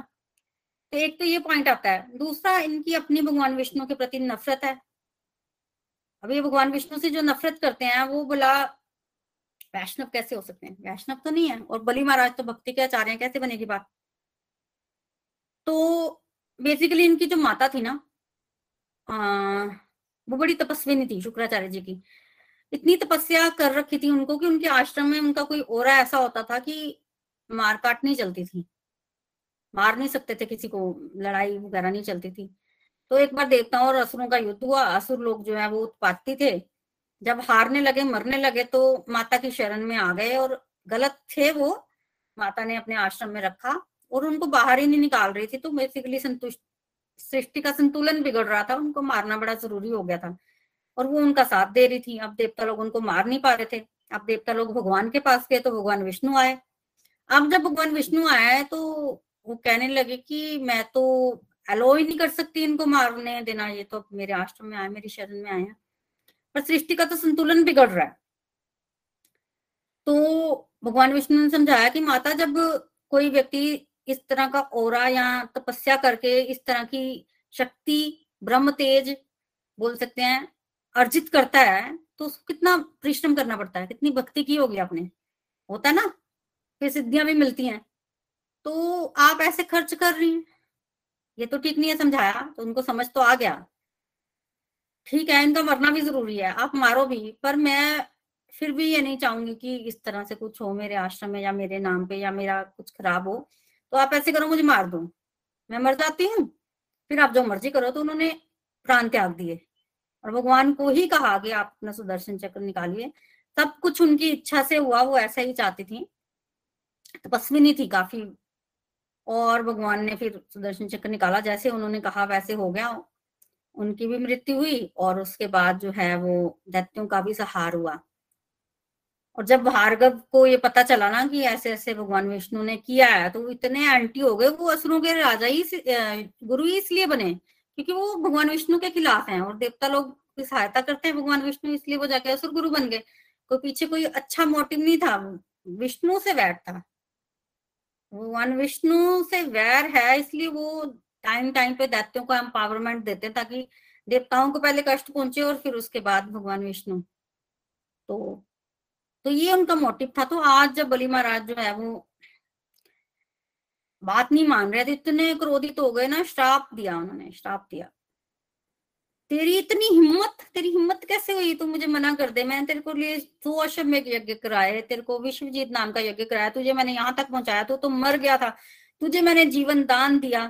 तो एक तो ये पॉइंट आता है। दूसरा, इनकी अपनी भगवान विष्णु के प्रति नफरत है। अब ये भगवान विष्णु से जो नफरत करते हैं, वो बोला वैष्णव कैसे हो सकते हैं? वैष्णव तो नहीं है, और बली महाराज तो भक्ति के आचार्य कैसे बनेगी बात? तो बेसिकली इनकी जो माता थी ना वो बड़ी तपस्विनी थी शुक्राचार्य जी की। इतनी तपस्या कर रखी थी उनको कि उनके आश्रम में उनका कोई और ऐसा होता था कि मार काट नहीं चलती थी। मार नहीं सकते थे किसी को, लड़ाई वगैरह नहीं चलती थी। तो एक बार देवताओं और असुरों का युद्ध हुआ, असुर लोग जो है वो उत्पाती थे। जब हारने लगे, मरने लगे तो माता की शरण में आ गए और गलत थे वो। माता ने अपने आश्रम में रखा और उनको बाहर ही नहीं निकाल रही थी। तो बेसिकली संतुष्ट, सृष्टि का संतुलन बिगड़ रहा था। उनको मारना बड़ा ज़रूरी हो गया था और वो उनका साथ दे रही थी। अब देवता लोग उनको मार नहीं पा रहे थे। अब देवता लोग भगवान के पास गए तो भगवान विष्णु आए। अब जब भगवान विष्णु आए तो वो कहने लगे कि मैं तो अलो ही नहीं कर सकती इनको मारने देना। ये तो मेरे आश्रम में आए, मेरी शरण में आए पर सृष्टि का तो संतुलन बिगड़ रहा है। तो भगवान विष्णु ने समझाया कि माता जब कोई व्यक्ति इस तरह का ओरा या तपस्या करके इस तरह की शक्ति, ब्रह्म तेज बोल सकते हैं, अर्जित करता है तो उसको कितना परिश्रम करना पड़ता है, कितनी भक्ति की होगी आपने। होता है ना? फिर सिद्धियाँ भी मिलती हैं। तो आप ऐसे खर्च कर रही हैं। ये तो ठीक नहीं है समझाया तो उनको समझ तो आ गया। ठीक है, इनका मरना भी ज़रूरी है, आप मारो भी, पर मैं फिर भी ये नहीं चाहूँगी कि इस तरह से कुछ हो मेरे आश्रम में या मेरे नाम पे या मेरा कुछ खराब हो तो आप ऐसे करो, मुझे मार दो। मैं मर जाती हूँ, फिर आप जो मर्ज़ी करो तो उन्होंने प्राण त्याग दिए और भगवान को ही कहा कि आप अपना सुदर्शन चक्र निकालिए। सब कुछ उनकी इच्छा से हुआ, वो ऐसा ही चाहती थी। तपस्विनी थी काफ़ी और भगवान ने फिर सुदर्शन चक्र निकाला, जैसे उन्होंने कहा, वैसे हो गया। उनकी भी मृत्यु हुई और उसके बाद जो है वो दैत्यों का भी सहार हुआ। और जब भार्गव को ये पता चला ना कि ऐसे ऐसे भगवान विष्णु ने किया है तो इतने एंटी हो गए, वो असुरों के राजा ही गुरु ही इसलिए बने क्योंकि वो भगवान विष्णु के खिलाफ हैं और देवता लोग की सहायता करते हैं भगवान विष्णु, इसलिए वो जाके असुर गुरु बन गए। कोई पीछे कोई अच्छा मोटिव नहीं था, विष्णु से वैर था। भगवान विष्णु से वैर है, इसलिए वो टाइम टाइम पे दैत्यों को एम्पावरमेंट देते हैं ताकि देवताओं को पहले कष्ट पहुँचे और फिर उसके बाद भगवान विष्णु। तो तो ये उनका मोटिव था। तो आज जब बली महाराज जो है वो बात नहीं मान रहे थे, इतने क्रोधित हो गए ना, श्राप दिया उन्होंने, श्राप दिया। तेरी इतनी हिम्मत, तेरी हिम्मत कैसे हुई? तू मुझे मना कर दे, मैंने तेरे को लिए सौ अश्वमेघ यज्ञ कराए, तेरे को विश्वजीत नाम का यज्ञ कराया, तुझे मैंने यहाँ तक पहुँचाया तो तुम मर गया था, तुझे मैंने जीवन दान दिया।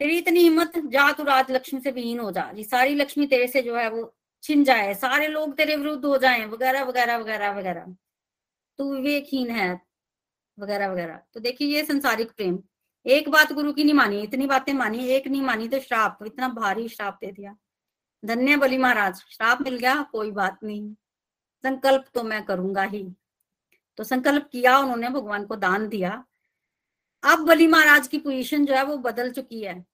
तेरी इतनी हिम्मत, जा तू राज लक्ष्मी से विहीन हो जा। जी, सारी लक्ष्मी तेरे से जो है वो छिन जाए। सारे लोग तेरे विरुद्ध हो जाएँ, वगैरह वगैरह वगैरह वगैरह। तू विवेकहीन है, वगैरह वगैरह। तो देखिए, ये संसारिक प्रेम। एक बात गुरु की नहीं मानी, इतनी बातें मानी, एक नहीं मानी तो श्राप, इतना भारी श्राप दे दिया। धन्य बलि महाराज, श्राप मिल गया, कोई बात नहीं। संकल्प तो मैं करूँगा ही। तो संकल्प किया उन्होंने, भगवान को दान दिया। अब बलि महाराज की पोजीशन जो है वो बदल चुकी है।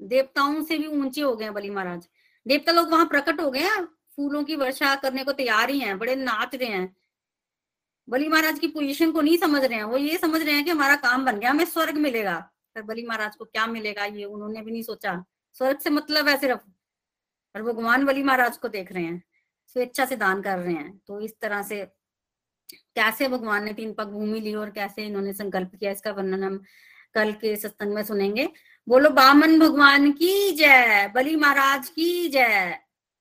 देवताओं से भी ऊँचे हो गए बलि महाराज। देवता लोग वहाँ प्रकट हो गए हैं। फूलों की वर्षा करने को तैयार ही हैं, बड़े नाच रहे हैं। बलि महाराज की पोजीशन को नहीं समझ रहे हैं। वो ये समझ रहे हैं कि हमारा काम बन गया, हमें स्वर्ग मिलेगा। पर बलि महाराज को क्या मिलेगा ये उन्होंने भी नहीं सोचा। स्वर्ग से मतलब है सिर्फ़ और भगवान बली महाराज को देख रहे हैं, स्वेच्छा से दान कर रहे हैं। तो इस तरह से कैसे भगवान ने तीन पग भूमि ली और कैसे इन्होंने संकल्प किया इसका वर्णन हम कल के सत्संग में सुनेंगे। बोलो, बामन भगवान की जय, बलि महाराज की जय।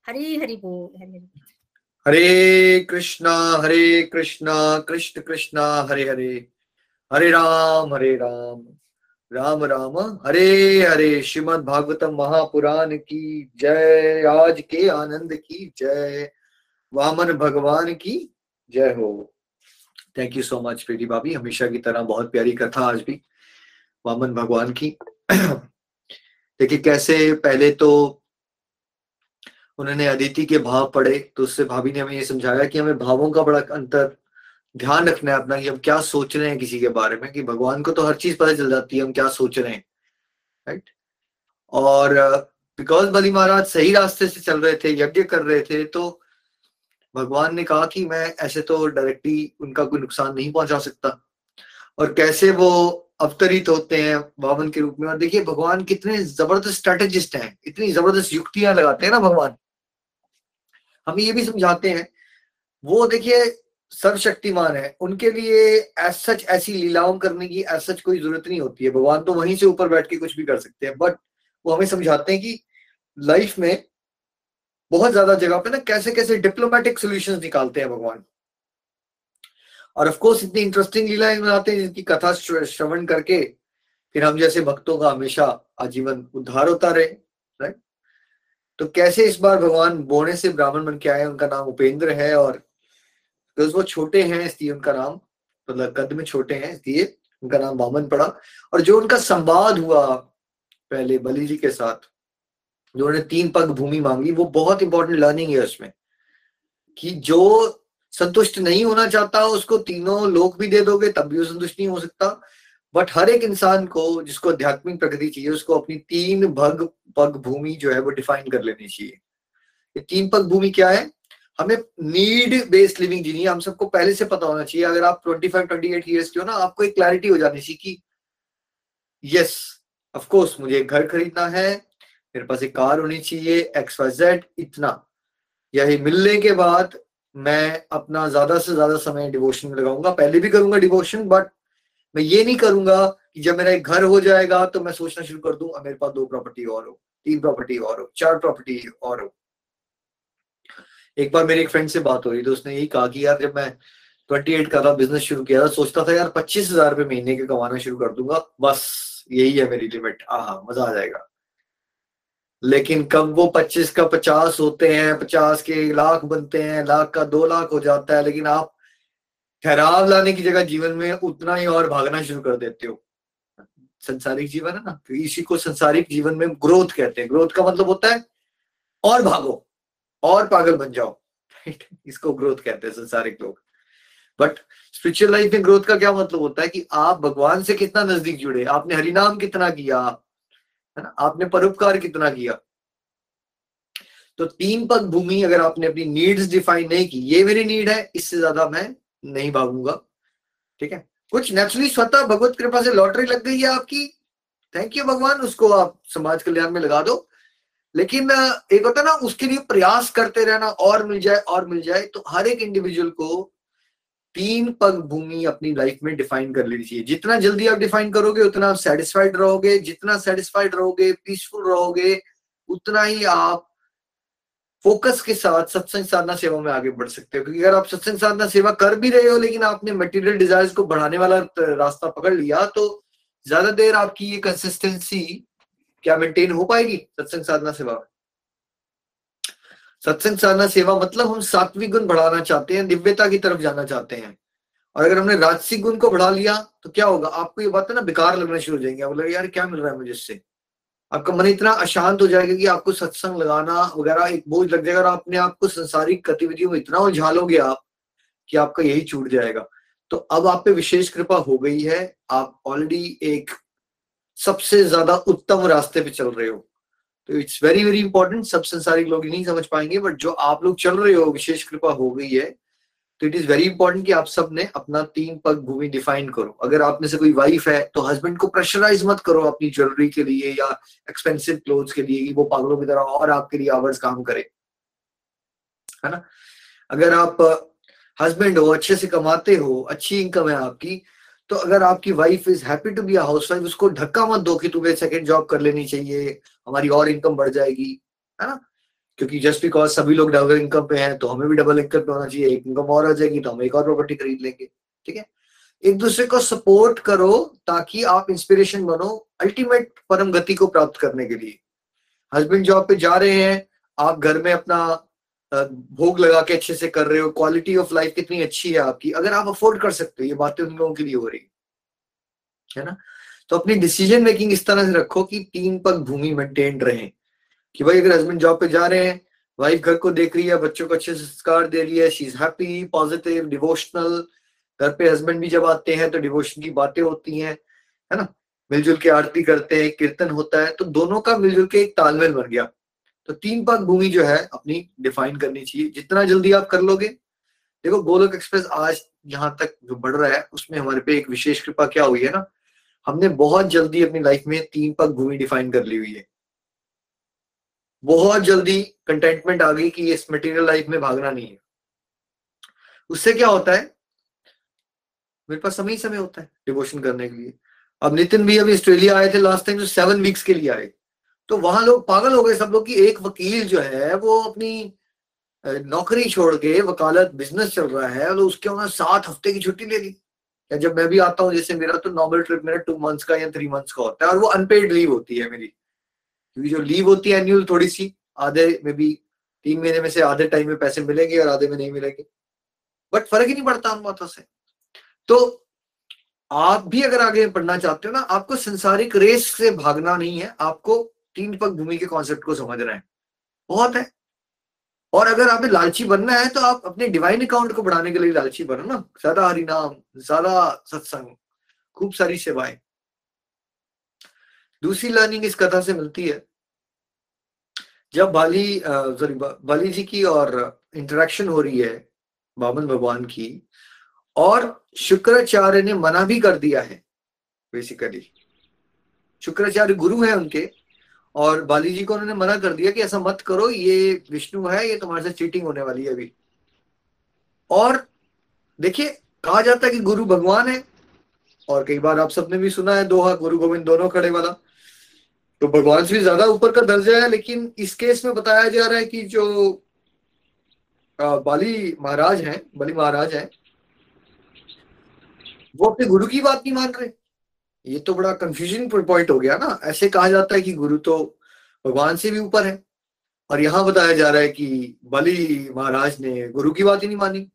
हरी, हरि बोल, हरी, हरि हरे कृष्णा हरे कृष्णा, कृष्ण कृष्णा, हरे हरे। हरे राम हरे राम। राम राम। हरे हरे। श्रीमद भागवतम महापुराण की जय। आज के आनंद की जय। वामन भगवान की जय हो। Thank you so much Preeti भाभी हमेशा की तरह बहुत प्यारी कथा आज भी, वामन भगवान की। देखिए, कैसे पहले तो उन्होंने अदिति के भाव पढ़े तो उससे भाभी ने हमें ये समझाया कि हमें भावों का बड़ा अंतर ध्यान रखना है अपना, कि हम क्या सोच रहे हैं किसी के बारे में, कि भगवान को तो हर चीज़ पता चल जाती है, हम क्या सोच रहे हैं। राइट और बिकॉज़ बलि महाराज सही रास्ते से चल रहे थे, यज्ञ कर रहे थे तो भगवान ने कहा कि मैं ऐसे तो डायरेक्टली उनका कोई नुकसान नहीं पहुँचा सकता। और कैसे वो अवतरित होते हैं वामन के रूप में? और देखिए, भगवान कितने ज़बरदस्त स्ट्रेटेजिस्ट हैं, इतनी ज़बरदस्त युक्तियाँ लगाते हैं ना भगवान। हम ये भी समझाते हैं, वो देखिए सर्वशक्तिमान है, उनके लिए एज सच ऐसी लीलाओं करने की एज सच कोई ज़रूरत नहीं होती है। भगवान तो वहीं से ऊपर बैठ के कुछ भी कर सकते हैं बट वो हमें समझाते हैं कि लाइफ में बहुत ज़्यादा जगह पे ना कैसे कैसे डिप्लोमेटिक सोल्यूशन निकालते हैं भगवान। और ऑफ़ कोर्स इतनी इंटरेस्टिंग लीलाएँ बनाते हैं जिनकी कथा श्रवण करके फिर हम जैसे भक्तों का हमेशा आजीवन उद्धार होता रहे राइट तो कैसे इस बार भगवान बोने से ब्राह्मण बन के आए, उनका नाम उपेंद्र है और वो छोटे हैं, इसलिए उनका नाम मतलब कद में छोटे हैं, इसलिए उनका नाम बामन पड़ा। और जो उनका संवाद हुआ पहले बलि जी के साथ उन्होंने तीन पग भूमि मांगी, वो बहुत इंपॉर्टेंट लर्निंग है उसमें, कि जो संतुष्ट नहीं होना चाहता, उसको तीनों लोग भी दे दोगे, तब भी वो संतुष्ट नहीं हो सकता। बट हर एक इंसान को, जिसको आध्यात्मिक प्रगति चाहिए, उसको अपनी तीन भग, पग भूमि जो है वो डिफाइन कर लेनी चाहिए। ये तीन पग भूमि क्या है? हमें नीड बेस्ड लिविंग जीनी हम सबको पहले से पता होना चाहिए। अगर आप 25 28 इयर्स के हो ना, आपको एक क्लैरिटी हो जानी चाहिए कि यस ऑफ़ कोर्स मुझे घर खरीदना है मेरे पास एक कार होनी चाहिए एक्स वाई जेड इतना। यही मिलने के बाद मैं अपना ज़्यादा से ज़्यादा समय डिवोशन में लगाऊँगा। पहले भी करूँगा डिवोशन बट मैं ये नहीं करूँगा कि जब मेरा एक घर हो जाएगा तो मैं सोचना शुरू कर दूँ मेरे पास दो प्रॉपर्टी और हो, तीन प्रॉपर्टी और हो, चार प्रॉपर्टी और हो। एक बार मेरे एक फ्रेंड से बात हो रही तो उसने यही कहा कि यार, जब मैं ट्वेंटी एट का था बिज़नेस शुरू किया था, सोचता था, यार, पच्चीस हज़ार रुपये महीने के कमाना शुरू कर दूँगा। बस, यही है मेरी लिमिट हाँ मज़ा आ जाएगा। लेकिन कब वो पच्चीस का पचास होते हैं, पचास के लाख बनते हैं, लाख का दो लाख हो जाता है, लेकिन आप ठहराव लाने की जगह जीवन में उतना ही और भागना शुरू कर देते हो। संसारिक जीवन है ना तो इसी को संसारिक जीवन में ग्रोथ कहते हैं। ग्रोथ का मतलब होता है और भागो, और पागल बन जाओ। इसको ग्रोथ कहते हैं संसारिक लोग। बट स्पिरिचुअल लाइफ में ग्रोथ का क्या मतलब होता है कि आप भगवान से कितना नज़दीक जुड़े, आपने हरिनाम कितना किया है ना? आपने परोपकार कितना किया? तो तीन पग भूमि अगर आपने अपनी नीड्स डिफाइन नहीं की, ये मेरी नीड है, इससे ज़्यादा मैं नहीं भागूँगा। ठीक है? कुछ नेचुरली स्वतः भगवत कृपा से लॉटरी लग गई है आपकी। थैंक यू भगवान, उसको आप समाज कल्याण में लगा दो। लेकिन, एक होता है ना, उसके लिए प्रयास करते रहना, और मिल जाए, और मिल जाए तो हर एक इंडिविजुअल को तीन पग भूमि अपनी लाइफ में डिफाइन कर लेनी चाहिए। जितना जल्दी आप डिफाइन करोगे, उतना आप सेटिस्फाइड रहोगे। जितना सेटिस्फाइड रहोगे पीसफुल रहोगे, उतना ही आप फोकस के साथ सत्संग साधना सेवा में आगे बढ़ सकते हो। क्योंकि अगर आप सत्संग साधना सेवा कर भी रहे हो, लेकिन आपने मटेरियल डिज़ायर को बढ़ाने वाला रास्ता पकड़ लिया तो ज़्यादा देर आपकी ये कंसिस्टेंसी क्या मेंटेन हो पाएगी सत्संग साधना सेवा में? सत्संग साधना सेवा मतलब हम सात्विक गुण बढ़ाना चाहते हैं, दिव्यता की तरफ़ जाना चाहते हैं। और अगर हमने राजसिक गुण को बढ़ा लिया तो क्या होगा? आपको ये बात ना बेकार लगना शुरू हो जाएँगे। बोले यार, क्या मिल रहा है मुझे इससे? आपका मन इतना अशांत हो जाएगा कि आपको सत्संग लगाना वगैरह एक बोझ लग जाएगा और अपने आपको संसारिक गतिविधियों में इतना उलझा लोगे आप कि आपका यही छूट जाएगा। तो अब आप पे विशेष कृपा हो गई है। आप ऑलरेडी एक सबसे ज़्यादा उत्तम रास्ते पे चल रहे हो। तो इट्स वेरी वेरी इंपॉर्टेंट सब संसारिक लोग नहीं समझ पाएँगे बट जो आप लोग चल रहे हो, विशेष कृपा हो गई है तो इट इज़ वेरी इंपॉर्टेंट कि आप सबने अपना तीन पग भूमि डिफाइन करो। अगर आप में से कोई वाइफ है तो हस्बैंड को प्रेशराइज मत करो अपनी ज्वेलरी के लिए या एक्सपेंसिव क्लोथ के लिए वो पागलों की तरह और आपके लिए आवर्स काम करे। है ना? अगर आप हस्बैंड हो, अच्छे से कमाते हो, अच्छी इनकम है आपकी तो अगर आपकी wife is happy to be housewife उसको धक्का मत दो कि तुम्हें सेकंड जॉब कर लेनी चाहिए, हमारी और इनकम बढ़ जाएगी, है ना? क्योंकि जस्ट बिकॉज़ सभी लोग डबल इनकम पे हैं तो हमें भी डबल इनकम पे होना चाहिए, एक इनकम और आ जाएगी तो हम एक और प्रॉपर्टी खरीद लेंगे, ठीक है? एक दूसरे को सपोर्ट करो ताकि आप इंस्पिरेशन बनो अल्टीमेट परम गति को प्राप्त करने के लिए। हस्बैंड जॉब पे जा रहे हैं, आप घर में अपना भोग लगा के अच्छे से कर रहे हो क्वालिटी ऑफ़ लाइफ कितनी अच्छी है आपकी। अगर आप अफोर्ड कर सकते हो, ये बातें उन लोगों के लिए हो रही है। ना? तो अपनी डिसीज़न मेकिंग इस तरह से रखो कि तीन पग भूमि मेंटेन रहे। कि भाई अगर हस्बैंड जॉब पे जा रहे हैं वाइफ घर को देख रही है, बच्चों को अच्छे संस्कार दे रही है she is happy positive devotional घर पे हस्बैंड भी जब आते हैं तो डिवोशन की बातें होती हैं, है ना? मिलजुल के आरती करते हैं, कीर्तन होता है तो दोनों का मिलजुल के एक तालमेल बन गया। तो तीन पग भूमि जो है अपनी डिफाइन करनी चाहिए। जितना जल्दी आप कर लोगे, देखो गोलक एक्सप्रेस आज यहाँ तक जो बढ़ रहा है, उसमें हमारे पे एक विशेष कृपा क्या हुई है ना, हमने बहुत जल्दी अपनी लाइफ में तीन पग भूमि डिफाइन कर ली हुई है। बहुत जल्दी कंटेंटमेंट आ गई कि इस मटेरियल लाइफ में भागना नहीं है। उससे क्या होता है, मेरे पास समय ही समय होता है डिवोशन करने के लिए। अब नितिन भी अभी ऑस्ट्रेलिया आए थे लास्ट टाइम जो सेवन वीक्स के लिए आए। तो वहाँ लोग पागल हो गए सब लोग कि एक वकील जो है, वो अपनी नौकरी छोड़ के वकालत बिज़नेस चल रहा है तो उसके उन्होंने सात हफ़्ते की छुट्टी ले ली। या जब मैं भी आता हूँ, जैसे मेरा तो नॉर्मल ट्रिप मेरा टू मंथ्स का या थ्री मंथ्स का होता है और वो अनपेड लीव होती है मेरी। क्योंकि जो लीव होती है एनुअल थोड़ी सी, आधे में भी, तीन महीने में से आधे टाइम में पैसे मिलेंगे और आधे में नहीं मिलेंगे। बट फ़र्क ही नहीं पड़ता उन बातों से। तो आप भी अगर आगे पढ़ना चाहते हो ना, आपको संसारिक रेस से भागना नहीं है, आपको तीन पग भूमि के कॉन्सेप्ट को समझना है। बहुत है। और अगर आप लालची बनना है तो आप अपने डिवाइन अकाउंट को बढ़ाने के लिए लालची बनो ना। ज़्यादा हरिनाम ज़्यादा सत्संग, खूब सारी सेवाएँ। दूसरी लर्निंग इस कथा से मिलती है। जब बाली सॉरी बाली जी की और इंटरेक्शन हो रही है, बामन भगवान की, और शुक्राचार्य ने मना भी कर दिया है बेसिकली शुक्राचार्य गुरु है उनके। और बाली जी को उन्होंने मना कर दिया कि ऐसा मत करो, ये विष्णु है, ये तुम्हारे साथ चीटिंग होने वाली है अभी। और देखिए, कहा जाता है कि गुरु भगवान है, और कई बार आप सबने भी सुना है दोहा, गुरु गोविंद दोनों खड़े वाला। तो भगवान से भी ज़्यादा ऊपर का दर्जा है, लेकिन इस केस में बताया जा रहा है कि जो बाली महाराज हैं, बली महाराज हैं, वो अपने गुरु की बात नहीं मान रहे। ये तो बड़ा कंफ्यूजन पॉइंट हो गया ना। ऐसे कहा जाता है कि गुरु तो भगवान से भी ऊपर है। और यहाँ बताया जा रहा है कि बलि महाराज ने गुरु की बात ही नहीं मानी,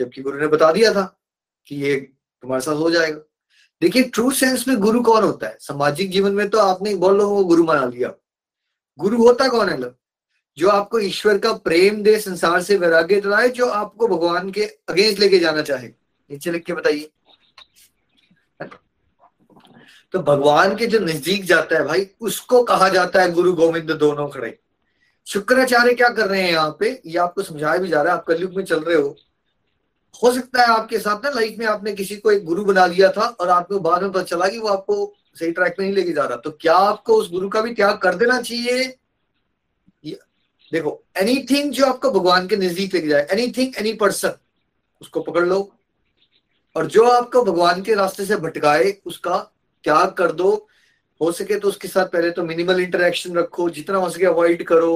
जबकि गुरु ने बता दिया था कि ये तुम्हारे साथ हो जाएगा। देखिए ट्रू सेंस में गुरु कौन होता है? सामाजिक जीवन में तो आपने बहुत लोगों को गुरु बना लिया। गुरु होता कौन है लोग? जो आपको ईश्वर का प्रेम दे, संसार से वैराग्य दिलाए, जो आपको भगवान के अगेंस्ट लेके जाना चाहे। नीचे लिख के बताइए। तो भगवान के जो नज़दीक जाता है भाई, उसको कहा जाता है गुरु गोविंद दोनों खड़े। शुक्राचार्य क्या कर रहे हैं यहाँ पे? ये आपको समझाया भी जा रहा है, आप कलयुग में चल रहे हो। हो सकता है आपके साथ ना लाइफ में आपने किसी को एक गुरु बना लिया था और आपको बाद में पता चला कि वो आपको सही ट्रैक में नहीं लेके जा रहा। तो क्या आपको उस गुरु का भी त्याग कर देना चाहिए? देखो एनीथिंग जो आपको भगवान के नज़दीक लेके जाए एनीथिंग एनी पर्सन उसको पकड़ लो। और जो आपको भगवान के रास्ते से भटकाए, उसका त्याग कर दो। हो सके तो उसके साथ पहले तो मिनिमल इंटरेक्शन रखो जितना हो सके अवॉइड करो।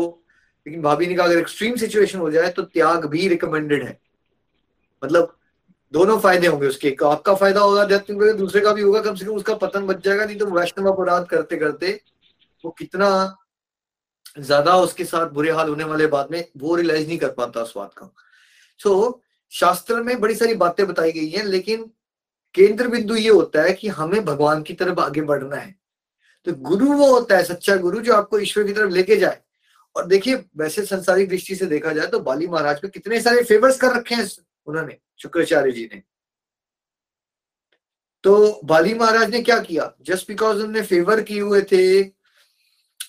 लेकिन भाभी ने कहा अगर एक्सट्रीम सिचुएशन हो जाए तो त्याग भी रिकमेंडेड है। मतलब दोनों फ़ायदे होंगे उसके। एक आपका फ़ायदा होगा आध्यात्मिक दूसरे का भी होगा कम से कम उसका पतन बच जाएगा नहीं तो वैष्णव अपराध करते करते वो कितना ज़्यादा उसके साथ बुरे हाल होने वाले बाद में वो रियलाइज़ नहीं कर पाता उस बात का। सो so, शास्त्र में बड़ी सारी बातें बताई गई हैं लेकिन केंद्र बिंदु ये होता है कि हमें भगवान की तरफ़ आगे बढ़ना है। तो गुरु वो होता है, सच्चा गुरु, जो आपको ईश्वर की तरफ़ लेके जाए। और देखिए, वैसे संसारिक दृष्टि से देखा जाए तो बाली महाराज पे कितने सारे फेवर्स कर रखे हैं उन्होंने, शुक्राचार्य जी ने। तो बाली महाराज ने क्या किया? जस्ट बिकॉज़ उन्होंने फेवर किए हुए थे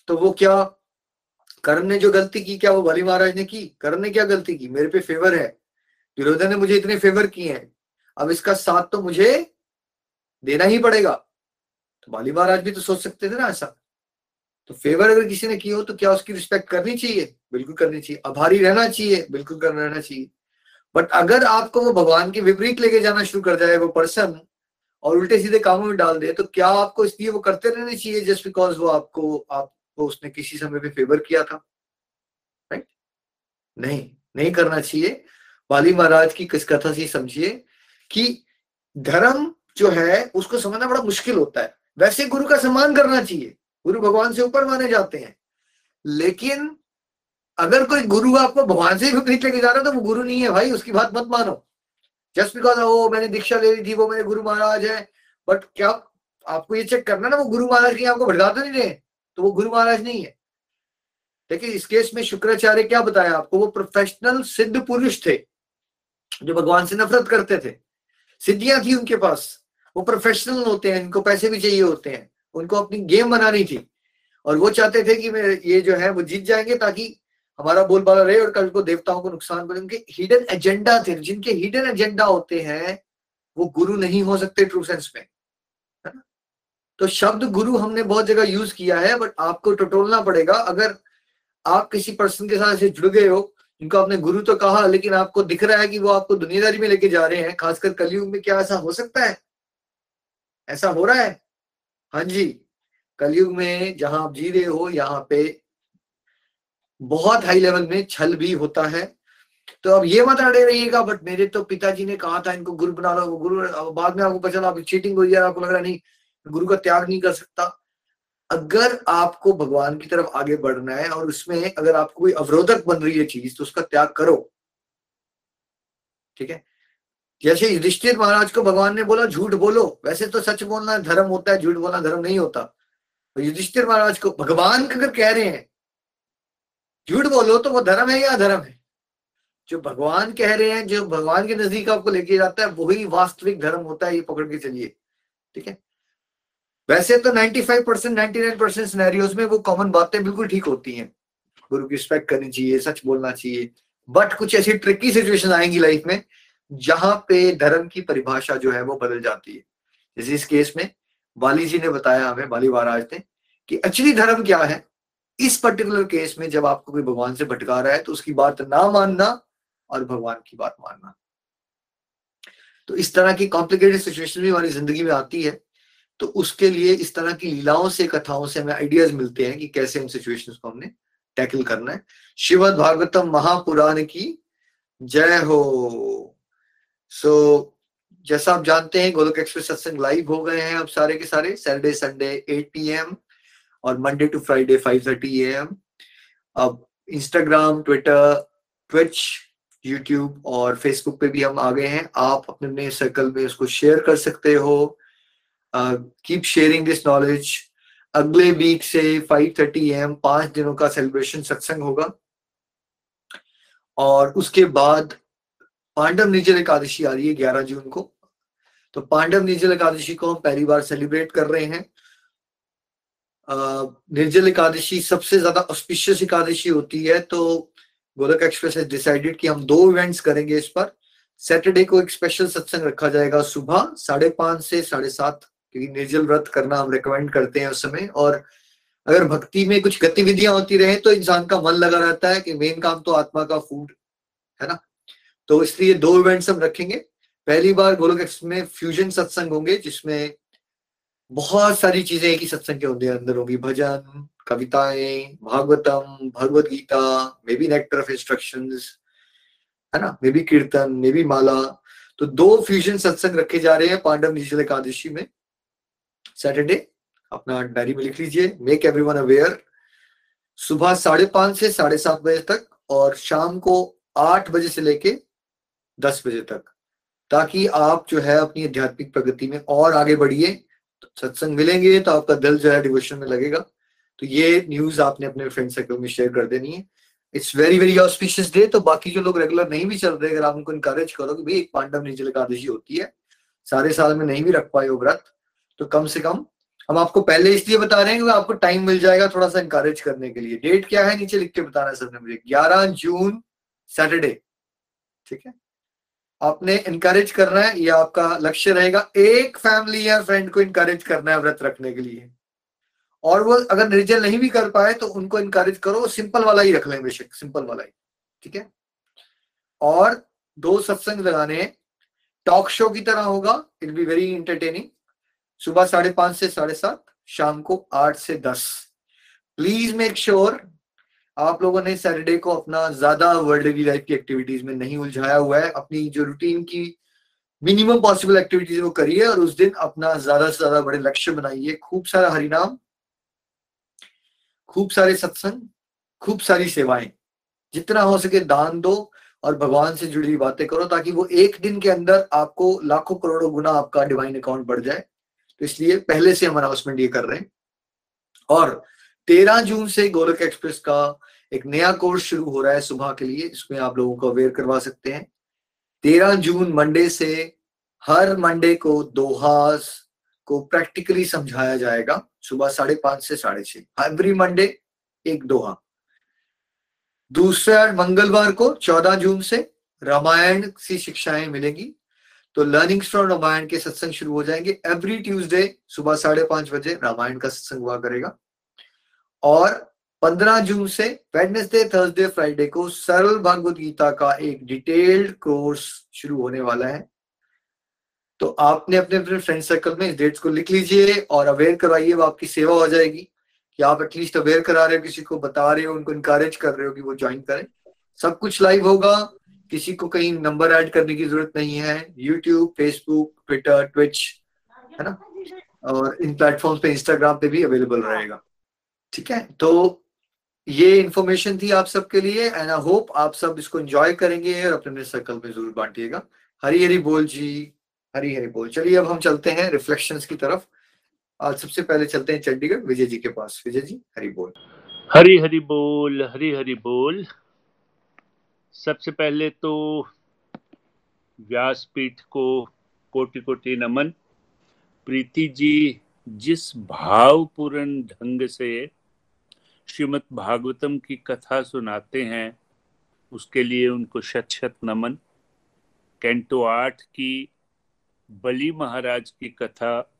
तो वो क्या? कर्ण ने जो गलती की, क्या वो बाली महाराज ने की? कर्ण ने क्या गलती की? मेरे पे फेवर है। दुर्योधन ने मुझे इतने फेवर किए हैं। अब इसका साथ तो मुझे देना ही पड़ेगा। तो बाली महाराज भी तो सोच सकते थे ना ऐसा। तो फेवर अगर किसी ने की हो तो क्या उसकी रिस्पेक्ट करनी चाहिए? बिल्कुल करनी चाहिए। आभारी रहना चाहिए, बिल्कुल करना रहना चाहिए। बट अगर आपको वो भगवान के विपरीत लेके जाना शुरू कर जाए, वो पर्सन और उल्टे सीधे कामों में डाल दे तो क्या आपको इसलिए वो करते रहने चाहिए जस्ट बिकॉज़ वो आपको आपको उसने किसी समय पे फेवर किया था? राइट नहीं नहीं करना चाहिए। बाली महाराज की किस कथा से समझिए। कि धर्म जो है, उसको समझना बड़ा मुश्किल होता है। वैसे गुरु का सम्मान करना चाहिए। गुरु भगवान से ऊपर माने जाते हैं। लेकिन अगर कोई गुरु आपको भगवान से विपरीत लेके जा रहा है तो वो गुरु नहीं है भाई, उसकी बात मत मानो। जस्ट बिकॉज़ ओ, मैंने दीक्षा ले ली थी, वो मेरे गुरु महाराज है। बट क्या आपको ये चेक करना ना, वो गुरु महाराज की आपको भड़का तो नहीं रहे तो वो गुरु महाराज नहीं है। देखिए, इस केस में शुक्राचार्य क्या बताया आपको? वो प्रोफेशनल सिद्ध पुरुष थे, जो भगवान से नफरत करते थे। सिद्धियाँ थी उनके पास। वो प्रोफेशनल होते हैं, इनको पैसे भी चाहिए होते हैं। उनको अपनी गेम बनानी थी। और वो चाहते थे कि ये जो है, वो जीत जाएँगे ताकि हमारा बोलबाला रहे और कल को देवताओं को नुकसान पड़े उनके हिडन एजेंडा थे। जिनके हिडन एजेंडा होते हैं, वो गुरु नहीं हो सकते ट्रू सेंस में। तो शब्द गुरु हमने बहुत जगह यूज़ किया है बट आपको टटोलना पड़ेगा। अगर आप किसी पर्सन के साथ ऐसे जुड़ गए हो जिनको आपने गुरु तो कहा, लेकिन आपको दिख रहा है कि वो आपको दुनियादारी में लेके जा रहे हैं, खासकर कलयुग में क्या ऐसा हो सकता है? ऐसा हो रहा है? हाँ जी, कलयुग में जहाँ आप जी रहे हो, यहाँ पे बहुत हाई लेवल में छल भी होता है। तो अब ये मत अड़े रहिएगा बट मेरे तो पिताजी ने कहा था, इनको गुरु बना लो गुरु बाद में आपको पता चला, आप चीटिंग हो जाए आपको लग रहा नहीं, गुरु का त्याग नहीं कर सकता। अगर आपको भगवान की तरफ़ आगे बढ़ना है और उसमें अगर आपको कोई अवरोधक बन रही है चीज़ तो उसका त्याग करो। ठीक है? जैसे युधिष्ठिर महाराज को भगवान ने बोला, झूठ बोलो। वैसे तो सच बोलना धर्म होता है, झूठ बोलना धर्म नहीं होता। तो युधिष्ठिर महाराज को, भगवान अगर कह रहे हैं, झूठ बोलो तो वो धर्म है या अधर्म है? जो भगवान कह रहे हैं, जो भगवान के नज़दीक आपको लेके जाता है, वही वास्तविक धर्म होता है, ये पकड़ के चलिए। ठीक है? वैसे तो 95 परसेंट नाइनटी परसेंट सिनेरियोज में वो कॉमन बातें बिल्कुल ठीक होती हैं। गुरु की रिस्पेक्ट करनी चाहिए, सच बोलना चाहिए। बट कुछ ऐसी ट्रिकी सिचुएशन आएँगी लाइफ में, जहाँ पे धर्म की परिभाषा जो है वो बदल जाती है। जैसे इस केस में, बाली जी ने बताया हमें, बाली महाराज ने, कि एक्चुअली धर्म क्या है? इस पर्टिकुलर केस में जब आपको कोई भगवान से भटका रहा है तो उसकी बात ना मानना और भगवान की बात मानना। तो इस तरह की कॉम्प्लिकेटेड सिचुएशन भी हमारी ज़िंदगी में आती है। तो उसके लिए इस तरह की लीलाओं से कथाओं से हमें आइडियाज़ मिलते हैं कि कैसे उन सिचुएशंस को हमने टैकल करना है। शिवद भागवतम महापुराण की जय हो। सो so, जैसा आप जानते हैं गोलक एक्सप्रेस सत्संग लाइव हो गए हैं अब सारे के सारे सैटरडे संडे 8 पीएम और मंडे टू फ्राइडे 5:30 एएम अब इंस्टाग्राम ट्विटर ट्विच यूट्यूब और फेसबुक पे भी हम आ गए हैं। आप अपने सर्कल में उसको शेयर कर सकते हो। कीप शेयरिंग दिस नॉलेज अगले वीक से 5:30 थर्टी एम पाँच दिनों का सेलिब्रेशन सत्संग होगा। और उसके बाद पांडव निर्जल एकादशी आ रही है 11 जून को। तो पांडव निर्जल एकादशी को हम पहली बार सेलिब्रेट कर रहे हैं। निर्जल एकादशी सबसे ज़्यादा ऑस्पिशियस एकादशी होती है तो गोलक एक्सप्रेस ने डिसाइडेड कि हम दो इवेंट्स करेंगे इस पर। सैटरडे को एक स्पेशल सत्संग रखा जाएगा सुबह साढ़े पाँच से साढ़े सात। क्योंकि निर्जल व्रत करना हम रिकमेंड करते हैं उस समय। और अगर भक्ति में कुछ गतिविधियाँ होती रहे तो इंसान का मन लगा रहता है कि मेन काम तो आत्मा का फ़ूड है ना? तो इसलिए दो इवेंट्स हम रखेंगे। पहली बार गोलक में फ्यूजन सत्संग होंगे, जिसमें बहुत सारी चीज़ें एक ही सत्संग के होंगे। अंदर होंगी भजन, कविताएँ, Bhagavatam Bhagavad Gita maybe nectar of instruction है ना? मे बी कीर्तन मे बी माला। तो दो फ्यूजन सत्संग रखे जा रहे हैं पांडव निचल एकादशी में। सैटरडे अपना डायरी में लिख लीजिए। मेक एवरी वन अवेयर सुबह साढ़े पाँच से साढ़े सात बजे तक और शाम को आठ बजे से लेके दस बजे तक, ताकि आप जो है अपनी आध्यात्मिक प्रगति में और आगे बढ़िए। तो सत्संग मिलेंगे तो आपका दिल जो है डिवोशन में लगेगा। तो ये न्यूज़ आपने अपने फ्रेंड सर्कल में शेयर कर देनी है। It's very very auspicious day तो बाकी जो लोग रेगुलर नहीं भी चल रहे, अगर आप उनको इनकरेज करो कि भाई, एक पांडव नीचल एकादशी होती है, सारे साल में नहीं भी रख पाए हो व्रत तो कम से कम हम आपको पहले इसलिए बता रहे हैं कि आपको टाइम मिल जाएगा थोड़ा सा इंकरेज करने के लिए। डेट क्या है? नीचे लिख के बताना सर ने मुझे। ग्यारह जून सैटरडे ठीक है? आपने इनकरेज करना है, ये आपका लक्ष्य रहेगा। एक फैमिली या फ्रेंड को इनकरेज करना है व्रत रखने के लिए। और वो अगर निर्जल नहीं भी कर पाए तो उनको इनकरेज करो सिंपल वाला ही रख लें बेशक सिंपल वाला ही। ठीक है? और दो सत्संग लगाने टॉक शो की तरह होगा इट बी वेरी इंटरटेनिंग सुबह साढ़े पाँच से साढ़े सात, शाम को आठ से दस। प्लीज़ मेक श्योर आप लोगों ने सैटरडे को अपना ज़्यादा वर्ल्डली लाइफ की एक्टिविटीज़ में नहीं उलझाया हुआ है। अपनी जो रूटीन की मिनिमम पॉसिबल एक्टिविटीज़ वो करिए और उस दिन अपना ज़्यादा से ज़्यादा बड़े लक्ष्य बनाइए। खूब सारा हरिनाम, खूब सारे सत्संग, खूब सारी सेवाएँ। जितना हो सके दान दो और भगवान से जुड़ी बातें करो ताकि वो एक दिन के अंदर आपको लाखों करोड़ों गुना आपका डिवाइन अकाउंट बढ़ जाए। तो इसलिए पहले से हम अनाउंसमेंट ये कर रहे हैं। और तेरह जून से गोरख एक्सप्रेस का एक नया कोर्स शुरू हो रहा है सुबह के लिए, इसमें आप लोगों को अवेयर करवा सकते हैं। तेरह जून मंडे से हर मंडे को दोहास को प्रैक्टिकली समझाया जाएगा, सुबह साढ़े पाँच से साढ़े छह। एवरी मंडे एक दोहा। दूसरा मंगलवार को चौदह जून से रामायण सी शिक्षाएँ मिलेंगी तो लर्निंग फ्रॉम रामायण के सत्संग शुरू हो जाएँगे। एवरी ट्यूसडे सुबह साढ़े पाँच बजे रामायण का सत्संग हुआ करेगा। और पंद्रह जून से वेडनेसडे थर्सडे फ्राइडे को सरल भागवत गीता का एक डिटेल्ड कोर्स शुरू होने वाला है। तो आपने अपने अपने फ्रेंड सर्कल में इस डेट्स को लिख लीजिए और अवेयर करवाइए वो आपकी सेवा हो जाएगी कि आप एटलीस्ट अवेयर करा रहे हो, किसी को बता रहे हो, उनको इनकरेज कर रहे हो कि वो ज्वाइन करें। सब कुछ लाइव होगा। किसी को कहीं नंबर ऐड करने की ज़रूरत नहीं है। यूट्यूब फेसबुक ट्विटर ट्विच है ना? और इन प्लेटफॉर्म पे इंस्टाग्राम पे भी अवेलेबल रहेगा। ठीक है? तो ये इन्फॉर्मेशन थी आप सबके लिए एंड आई होप आप सब इसको एंजॉय करेंगे और अपने सर्कल में ज़रूर बांटिएगा। हरी हरी बोल जी। हरी हरी बोल। चलिए अब हम चलते हैं रिफ्लेक्शंस की तरफ़। आज सबसे पहले चलते हैं चंडीगढ़। विजय जी के पास। विजय जी, हरी बोल। हरी हरी बोल, हरी हरी बोल। सबसे पहले तो व्यासपीठ को कोटि कोटि नमन। प्रीति जी, जिस भावपूर्ण ढंग से श्रीमद भागवतम की कथा सुनाते हैं, उसके लिए उनको शत शत नमन। कैंटो आठ की बलि महाराज की कथा,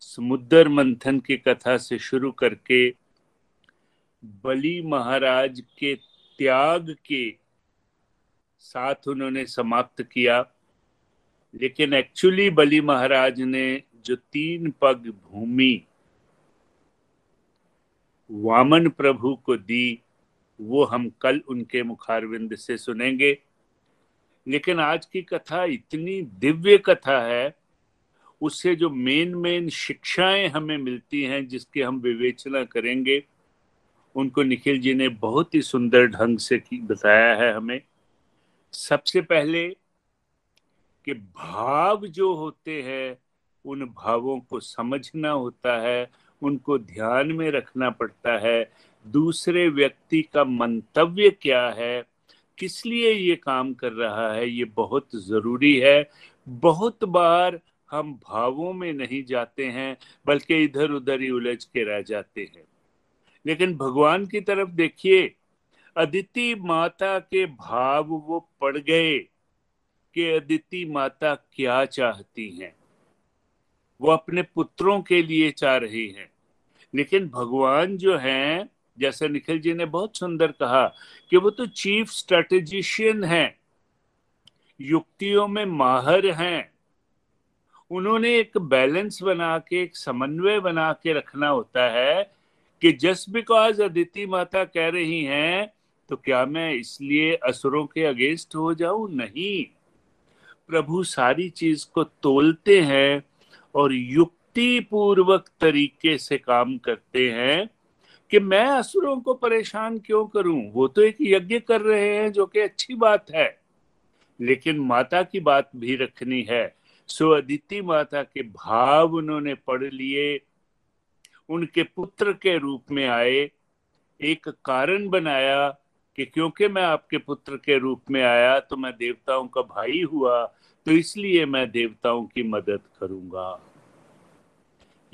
समुद्र मंथन की कथा से शुरू करके बलि महाराज के त्याग के साथ उन्होंने समाप्त किया। लेकिन एक्चुअली बलि महाराज ने जो तीन पग भूमि वामन प्रभु को दी, वो हम कल उनके मुखारविंद से सुनेंगे। लेकिन आज की कथा इतनी दिव्य कथा है, उससे जो मेन मेन शिक्षाएँ हमें मिलती हैं, जिसके हम विवेचना करेंगे, उनको निखिल जी ने बहुत ही सुंदर ढंग से बताया है हमें। सबसे पहले कि भाव जो होते हैं, उन भावों को समझना होता है, उनको ध्यान में रखना पड़ता है। दूसरे व्यक्ति का मंतव्य क्या है? किस लिए ये काम कर रहा है? ये बहुत ज़रूरी है। बहुत बार हम भावों में नहीं जाते हैं, बल्कि इधर उधर ही उलझ के रह जाते हैं। लेकिन भगवान की तरफ़ देखिए अदिति माता के भाव वो पड़ गए कि अदिति माता क्या चाहती हैं? वो अपने पुत्रों के लिए चाह रही हैं। लेकिन भगवान जो हैं, जैसे निखिल जी ने बहुत सुंदर कहा कि वो तो चीफ स्ट्रेटेजिशियन हैं, युक्तियों में माहर हैं। उन्होंने एक बैलेंस बना के, एक समन्वय बना के रखना होता है कि जस्ट बिकॉज़ अदिति माता कह रही हैं तो क्या मैं इसलिए असुरों के अगेंस्ट हो जाऊँ? नहीं। प्रभु सारी चीज़ को तोलते हैं और युक्ति पूर्वक तरीके से काम करते हैं कि मैं असुरों को परेशान क्यों करूँ? वो तो एक यज्ञ कर रहे हैं, जो कि अच्छी बात है। लेकिन माता की बात भी रखनी है। सो अदिति माता के भाव उन्होंने पढ़ लिए, उनके पुत्र के रूप में आए, एक कारण बनाया कि क्योंकि मैं आपके पुत्र के रूप में आया तो मैं देवताओं का भाई हुआ तो इसलिए मैं देवताओं की मदद करूँगा।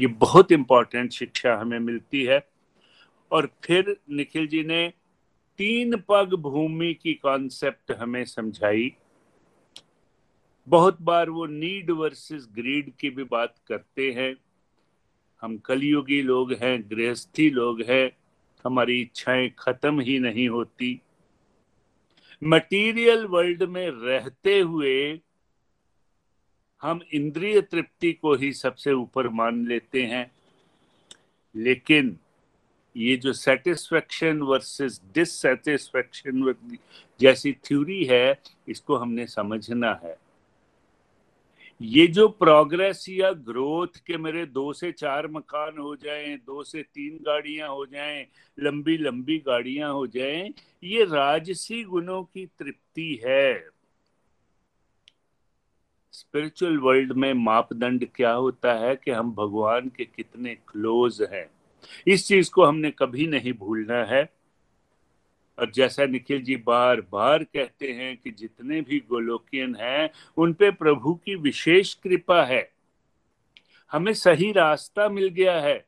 ये बहुत इंपॉर्टेंट शिक्षा हमें मिलती है। और फिर निखिल जी ने तीन पग भूमि की कॉन्सेप्ट हमें समझाई। बहुत बार वो नीड वर्सेस ग्रीड की भी बात करते हैं। हम कलयुगी लोग हैं, गृहस्थी लोग हैं हमारी इच्छाएँ खत्म ही नहीं होती। मटीरियल वर्ल्ड में रहते हुए हम इंद्रिय तृप्ति को ही सबसे ऊपर मान लेते हैं। लेकिन ये जो सेटिस्फेक्शन वर्सेस डिससेटिस्फेक्शन जैसी थ्योरी है, इसको हमने समझना है। ये जो प्रोग्रेस या ग्रोथ के मेरे दो से चार मकान हो जाएँ, दो से तीन गाड़ियाँ हो जाएँ, लंबी लंबी गाड़ियाँ हो जाएँ, ये राजसी गुणों की तृप्ति है। स्पिरिचुअल वर्ल्ड में मापदंड क्या होता है कि हम भगवान के कितने क्लोज हैं? इस चीज़ को हमने कभी नहीं भूलना है। और जैसा निखिल जी बार बार कहते हैं कि जितने भी गोलोकियन हैं, उन पे प्रभु की विशेष कृपा है। हमें सही रास्ता मिल गया है।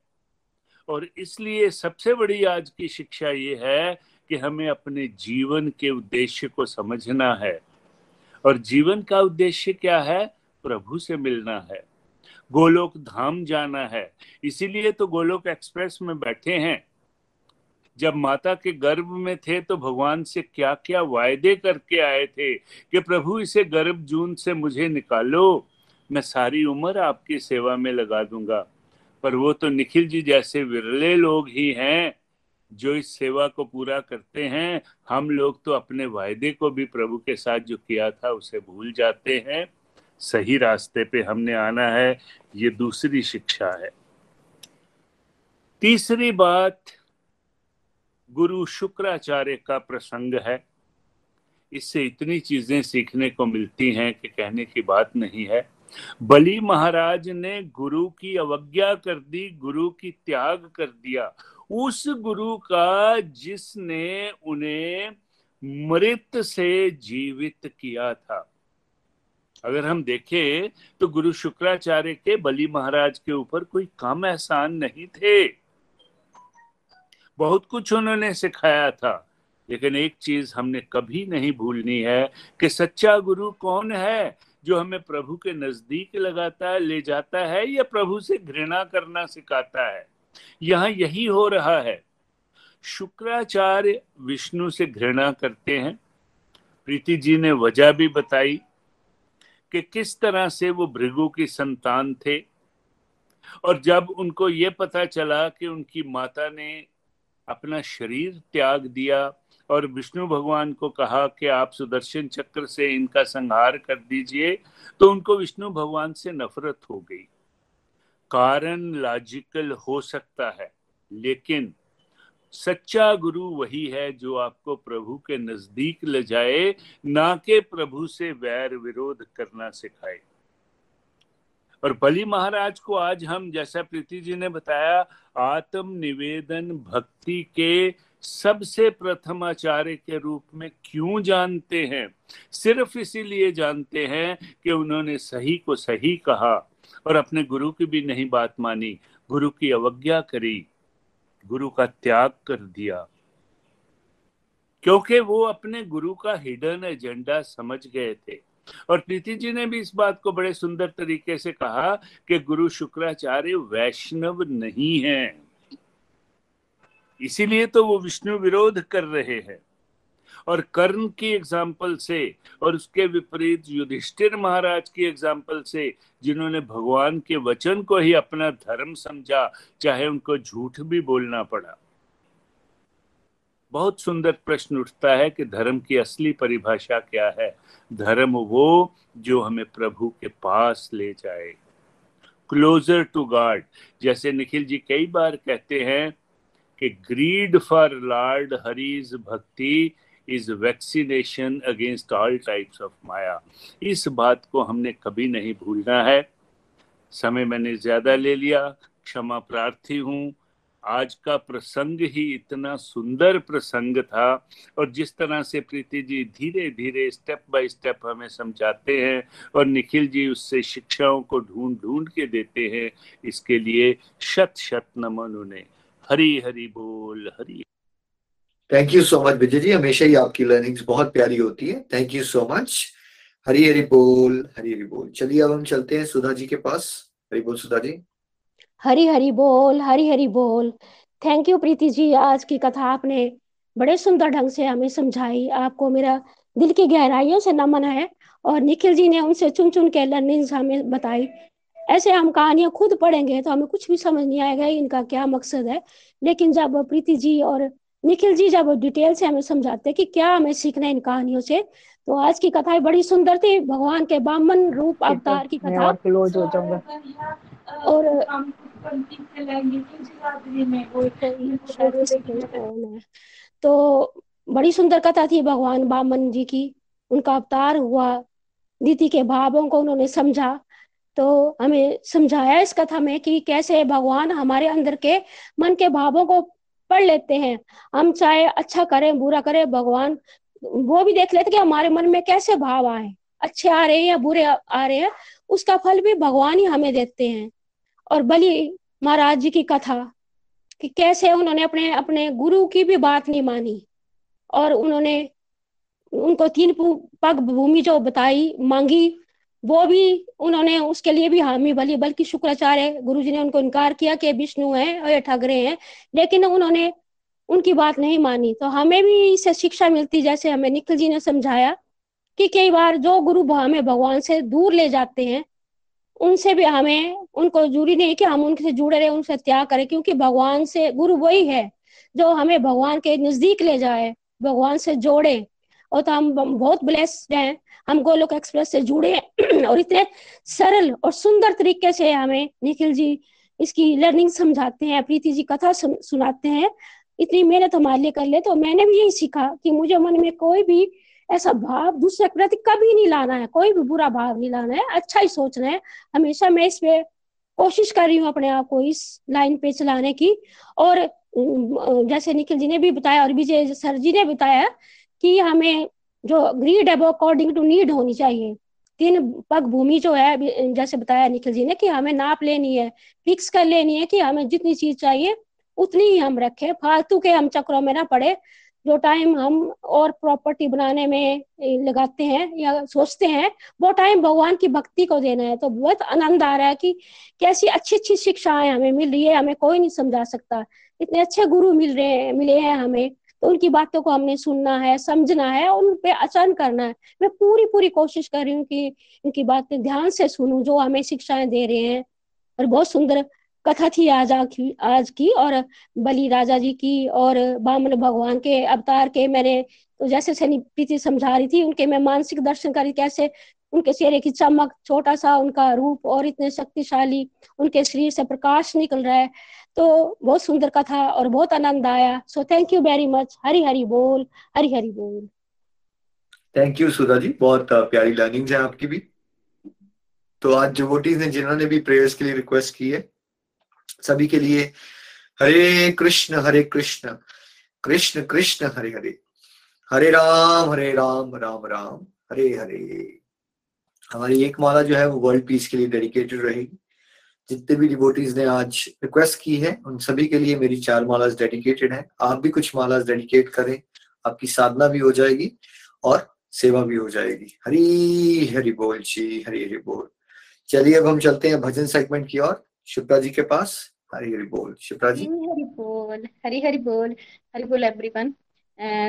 और इसलिए सबसे बड़ी आज की शिक्षा ये है कि हमें अपने जीवन के उद्देश्य को समझना है। और जीवन का उद्देश्य क्या है? प्रभु से मिलना है। गोलोक धाम जाना है। इसीलिए तो गोलोक एक्सप्रेस में बैठे हैं। जब माता के गर्भ में थे तो भगवान से क्या क्या वायदे करके आए थे कि प्रभु इसे गर्भ जून से मुझे निकालो, मैं सारी उम्र आपकी सेवा में लगा दूँगा। पर वो तो निखिल जी जैसे विरले लोग ही हैं जो इस सेवा को पूरा करते हैं। हम लोग तो अपने वायदे को भी प्रभु के साथ जो किया था उसे भूल जाते हैं। सही रास्ते पे हमने आना है, ये दूसरी शिक्षा है। तीसरी बात गुरु शुक्राचार्य का प्रसंग है। इससे इतनी चीज़ें सीखने को मिलती हैं कि कहने की बात नहीं है। बलि महाराज ने गुरु की अवज्ञा कर दी, गुरु की त्याग कर दिया। उस गुरु का जिसने उन्हें मृत से जीवित किया था। अगर हम देखें तो गुरु शुक्राचार्य के बलि महाराज के ऊपर कोई कम एहसान नहीं थे। बहुत कुछ उन्होंने सिखाया था। लेकिन एक चीज़ हमने कभी नहीं भूलनी है कि सच्चा गुरु कौन है जो हमें प्रभु के नज़दीक लगाता है, ले जाता है या प्रभु से घृणा करना सिखाता है। यहाँ यही हो रहा है। शुक्राचार्य विष्णु से घृणा करते हैं। प्रीति जी ने वजह भी बताई कि किस तरह से वो भृगु की संतान थे। और जब उनको ये पता चला कि उनकी माता ने अपना शरीर त्याग दिया और विष्णु भगवान को कहा कि आप सुदर्शन चक्र से इनका संहार कर दीजिए तो उनको विष्णु भगवान से नफरत हो गई। कारण लॉजिकल हो सकता है, लेकिन सच्चा गुरु वही है जो आपको प्रभु के नज़दीक ले जाए, ना के प्रभु से वैर विरोध करना सिखाए। और बलि महाराज को आज हम, जैसा प्रीति जी ने बताया आत्म निवेदन भक्ति के सबसे प्रथम आचार्य के रूप में क्यों जानते हैं? सिर्फ़ इसीलिए जानते हैं कि उन्होंने सही को सही कहा और अपने गुरु की भी नहीं बात मानी। गुरु की अवज्ञा करी, गुरु का त्याग कर दिया। क्योंकि वो अपने गुरु का हिडन एजेंडा समझ गए थे। और प्रीति जी ने भी इस बात को बड़े सुंदर तरीके से कहा कि गुरु शुक्राचार्य वैष्णव नहीं है। इसीलिए तो वो विष्णु विरोध कर रहे हैं। और कर्ण की एग्ज़ाम्पल से और उसके विपरीत युधिष्ठिर महाराज की एग्ज़ाम्पल से जिन्होंने भगवान के वचन को ही अपना धर्म समझा, चाहे उनको झूठ भी बोलना पड़ा। बहुत सुंदर प्रश्न उठता है कि धर्म की असली परिभाषा क्या है? धर्म वो जो हमें प्रभु के पास ले जाए। क्लोजर टू गॉड जैसे निखिल जी कई बार कहते हैं कि greed for lord Hari's bhakti is vaccination against all types of maya इस बात को हमने कभी नहीं भूलना है। समय मैंने ज़्यादा ले लिया, क्षमा प्रार्थी हूँ। आज का प्रसंग ही इतना सुंदर प्रसंग था और जिस तरह से प्रीति जी धीरे धीरे स्टेप बाय स्टेप हमें समझाते हैं और निखिल जी उससे शिक्षाओं को ढूंढ ढूंढ के देते हैं, इसके लिए शत शत नमन उन्हें। हरी हरी बोल, Hari thank you so much Vijay ji. हमेशा ही आपकी लर्निंग्स बहुत प्यारी होती है। Thank you so much Hari Hari बोल हरी हरी बोल। चलिए, अब हम चलते हैं सुधा जी के पास। हरी बोल सुधा जी। हरी हरी बोल हरी हरी बोल। थैंक यू प्रीति जी आज की कथा आपने बड़े सुंदर ढंग से हमें समझाई। आपको मेरा दिल की गहराइयों से नमन है और निखिल जी ने उनसे चुन चुन के लर्निंग्स हमें बताई। ऐसे हम कहानियाँ खुद पढ़ेंगे तो हमें कुछ भी समझ नहीं आएगा इनका क्या मकसद है? लेकिन जब प्रीति जी और निखिल जी जब डिटेल से हमें समझाते कि क्या हमें सीखना है इन कहानियों से तो आज की कथा बड़ी सुंदर थी। भगवान के बामन रूप अवतार की कथा। और क्लोज तो बड़ी सुंदर कथा थी भगवान बामन जी की। उनका अवतार हुआ नीति के भावों को उन्होंने समझा। तो हमें समझाया इस कथा में कि कैसे भगवान हमारे अंदर के मन के भावों को पढ़ लेते हैं। हम चाहे अच्छा करें, बुरा करें, भगवान वो भी देख लेते कि हमारे मन में कैसे भाव आए। अच्छे आ रहे हैं या बुरे आ रहे हैं, उसका फल भी भगवान ही हमें देते हैं। और बलि महाराज जी की कथा कि कैसे उन्होंने अपने अपने गुरु की भी बात नहीं मानी और उन्होंने उनको तीन पग भूमि जो बताई, मांगी, वो भी उन्होंने उसके लिए भी हामी भली बल्कि शुक्राचार्य गुरु जी ने उनको इनकार किया कि विष्णु है और ये ठग रहे हैं, लेकिन उन्होंने उनकी बात नहीं मानी। तो हमें भी इससे शिक्षा मिलती, जैसे हमें निखिल जी ने समझाया कि कई बार जो गुरु हमें भगवान से दूर ले जाते हैं उनसे भी हमें, उनको ज़रूरी नहीं कि हम उनसे जुड़े रहे, उनसे त्याग करें, क्योंकि भगवान से गुरु वही है, जो हमें भगवान के नज़दीक ले जाए, भगवान से जोड़े। और तो हम बहुत ब्लेस्ड हैं, हम गोलोक एक्सप्रेस से जुड़े और इतने सरल और सुंदर तरीके से हमें निखिल जी इसकी लर्निंग समझाते हैं, प्रीति जी कथा सुनाते हैं। इतनी मेहनत हमारे लिए कर ले तो मैंने भी यही सीखा कि मुझे मन में कोई भी ऐसा भाव दूसरे के प्रति कभी नहीं लाना है, कोई भी बुरा भाव नहीं लाना है अच्छा ही सोचना है। हमेशा मैं इस पे कोशिश कर रही हूँ अपने आप को इस लाइन पे चलाने की। और जैसे निखिल जी ने भी बताया और विजय सर जी ने बताया कि हमें जो ग्रीड है वो अकॉर्डिंग टू नीड होनी चाहिए। तीन पग भूमि जो है, जैसे बताया निखिल जी ने कि हमें नाप लेनी है फिक्स कर लेनी है कि हमें जितनी चीज़ चाहिए, उतनी ही हम रखें। फालतू के हम चक्रों में ना पड़े। जो टाइम हम और प्रॉपर्टी बनाने में लगाते हैं या सोचते हैं, वो टाइम भगवान की भक्ति को देना है। तो बहुत आनंद आ रहा है कि कैसी अच्छी अच्छी शिक्षाएँ हमें मिल रही है, हमें कोई नहीं समझा सकता। इतने अच्छे गुरु मिल रहे हैं, मिले हैं हमें तो उनकी बातों को हमने सुनना है, समझना है और उन पे आचरण करना है। मैं पूरी पूरी कोशिश कर रही हूँ कि इनकी बातें ध्यान से सुनूं, जो हमें शिक्षाएँ दे रहे हैं और बहुत सुंदर कथा थी आज की आज की और बलि राजा जी की और बामन भगवान के अवतार के मैंने तो जैसे प्रीति समझा रही थी, उनके मैं मानसिक दर्शन करी, कैसे उनके चेहरे की चमक, छोटा सा उनका रूप और इतने शक्तिशाली उनके शरीर से प्रकाश निकल रहा है। तो बहुत सुंदर कथा और बहुत आनंद आया। So thank you very much Hari Hari बोल हरी हरी बोल। Thank you Sudha ji. बहुत प्यारी लर्निंग्स है आपकी भी। तो आज डिवोटीज ने जिन्होंने भी प्रेयर्स के लिए रिक्वेस्ट की है सभी के लिए हरे कृष्ण हरे कृष्ण कृष्ण कृष्ण, हरे हरे। हरे राम हरे राम राम राम, हरे हरे। हमारी एक माला जो है वो वर्ल्ड पीस के लिए डेडिकेटेड रहेगी जितने भी डिवोटीज ने आज रिक्वेस्ट की है, उन सभी के लिए मेरी चार मालाज डेडिकेटेड है। आप भी कुछ मालाज डेडिकेट करें, आपकी साधना भी हो जाएगी और सेवा भी हो जाएगी। हरी हरि बोल जी, हरी हरि बोल। चलिए अब हम चलते हैं भजन सेगमेंट की ओर। शिप्रा जी के पास हरी हरी बोल शिप्रा जी हरी बोल हरी हरि बोल हरी बोल एवरीवन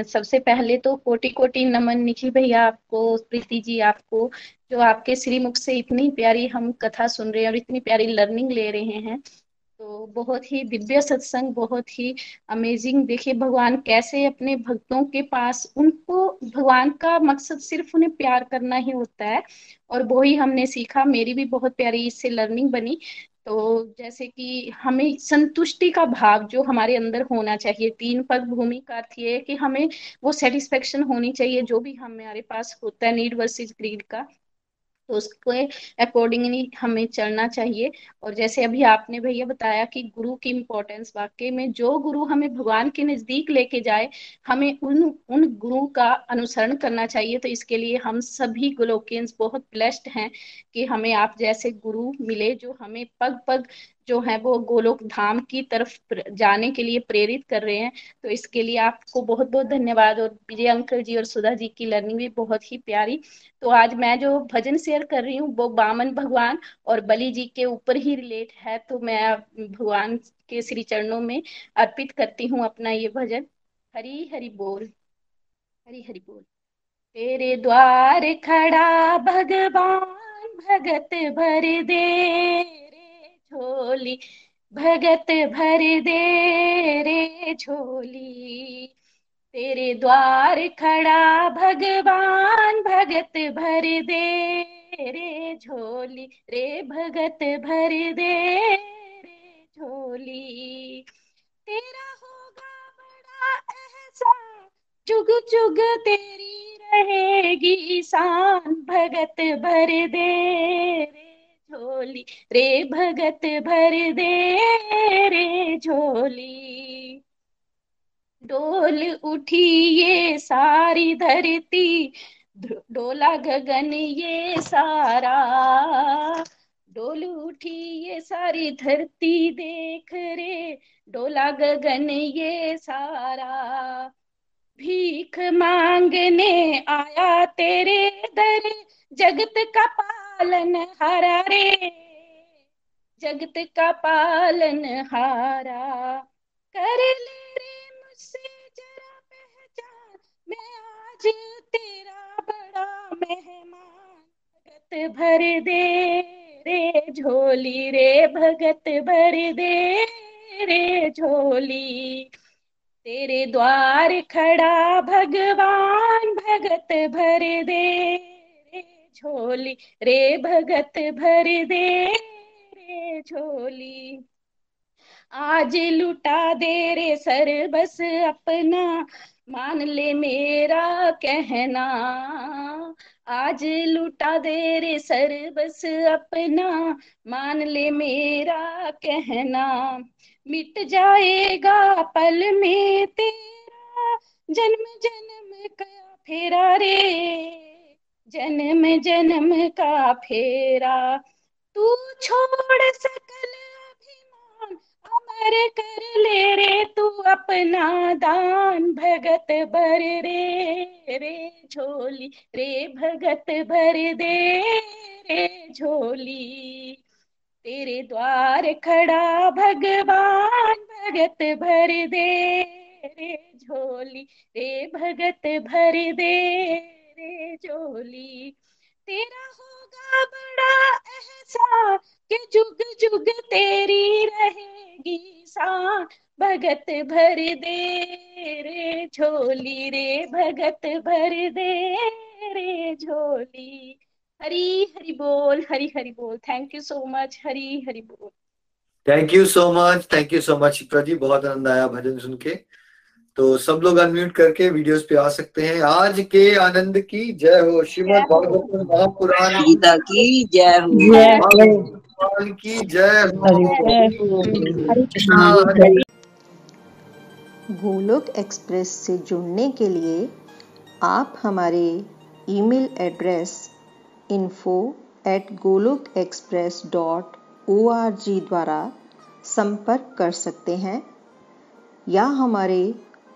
सबसे पहले तो कोटि कोटि नमन निखिल भैया आपको, प्रीति जी आपको, जो आपके श्रीमुख से इतनी प्यारी हम कथा सुन रहे हैं और इतनी प्यारी लर्निंग ले रहे हैं। तो बहुत ही दिव्य सत्संग, बहुत ही अमेजिंग देखिए, भगवान कैसे अपने भक्तों के पास, उनको भगवान का मकसद सिर्फ़ उन्हें प्यार करना ही होता है। और वो ही हमने सीखा, मेरी भी बहुत प्यारी इससे लर्निंग बनी। तो जैसे कि हमें संतुष्टि का भाव जो हमारे अंदर होना चाहिए, तीन पद भूमि का अर्थ ये है कि हमें वो सेटिस्फेक्शन होनी चाहिए जो भी हमारे पास होता है नीड वर्सेस ग्रीड का। तो उसके अकॉर्डिंगली हमें चलना चाहिए। और जैसे अभी आपने भैया बताया कि गुरु की इम्पोर्टेंस वाकई में जो गुरु हमें भगवान के नज़दीक लेके जाए, हमें उन उन गुरु का अनुसरण करना चाहिए। तो इसके लिए हम सभी गोलोकियंस बहुत ब्लेस्ड हैं कि हमें आप जैसे गुरु मिले जो हमें पग पग जो है वो गोलोक धाम की तरफ़ जाने के लिए प्रेरित कर रहे हैं। तो इसके लिए आपको बहुत बहुत धन्यवाद और विजय अंकल जी और सुधा जी की लर्निंग भी बहुत ही प्यारी। तो आज मैं जो भजन शेयर कर रही हूँ वो बामन भगवान और बलि जी के ऊपर ही रिलेट है। तो मैं भगवान के श्री चरणों में अर्पित करती हूँ अपना ये भजन। हरी हरि बोल, हरी हरि बोल। तेरे द्वार खड़ा भगवान, भगत भर दे। झोली। भगत भर दे रे झोली। तेरे द्वार खड़ा भगवान, भगत भर दे रे झोली। रे भगत भर दे रे झोली। तेरा होगा बड़ा एहसान, चुग चुग तेरी रहेगी शान। भगत भर दे रे झोली। रे भगत भर दे रे झोली। डोल उठी ये सारी धरती डोला गगन ये सारा। डोल उठी ये सारी धरती, देख रे डोला गगन ये सारा। भीख मांगने आया तेरे दर, जगत का पालन हारा रे। जगत का पालन हारा। कर ले रे मुझसे जरा पहचान। मैं आज तेरा बड़ा मेहमान। भगत भर दे रे झोली रे। भगत भर दे रे झोली। तेरे द्वार खड़ा भगवान। भगत भर दे। झोली, रे भगत भर दे रे झोली। आज लुटा दे रे सर बस अपना, मान ले मेरा कहना। आज लुटा दे रे सर बस अपना, मान ले मेरा कहना। मिट जाएगा पल में तेरा, जन्म जन्म का फेरा रे। जन्म जन्म का फेरा। तू छोड़ सकल अभिमान, अमर कर ले रे तू अपना दान। भगत भर रे रे झोली, रे भगत भर दे रे झोली। तेरे द्वार खड़ा भगवान, भगत भर दे रे झोली, रे भगत भर दे रे झोली तेरा होगा बड़ा एहसान कि जुग जुग तेरी रहेगी शान। भगत भर दे रे झोली रे, भगत भर दे रे झोली। हरी हरी बोल, हरी हरी बोल। Thank you so much Hari Hari बोल। Thank you so much thank you so much Shipra ji. बहुत आनंद आया भजन सुन के। तो सब लोग अनम्यूट करके वीडियोस पे आ सकते हैं। आज के आनंद की जय हो। श्रीमद भागवत महापुराण गीता की जय हो। की जय हो। गोलोक एक्सप्रेस से जुड़ने के लिए आप हमारे email address info at Golok express dot O R G द्वारा संपर्क कर सकते हैं या हमारे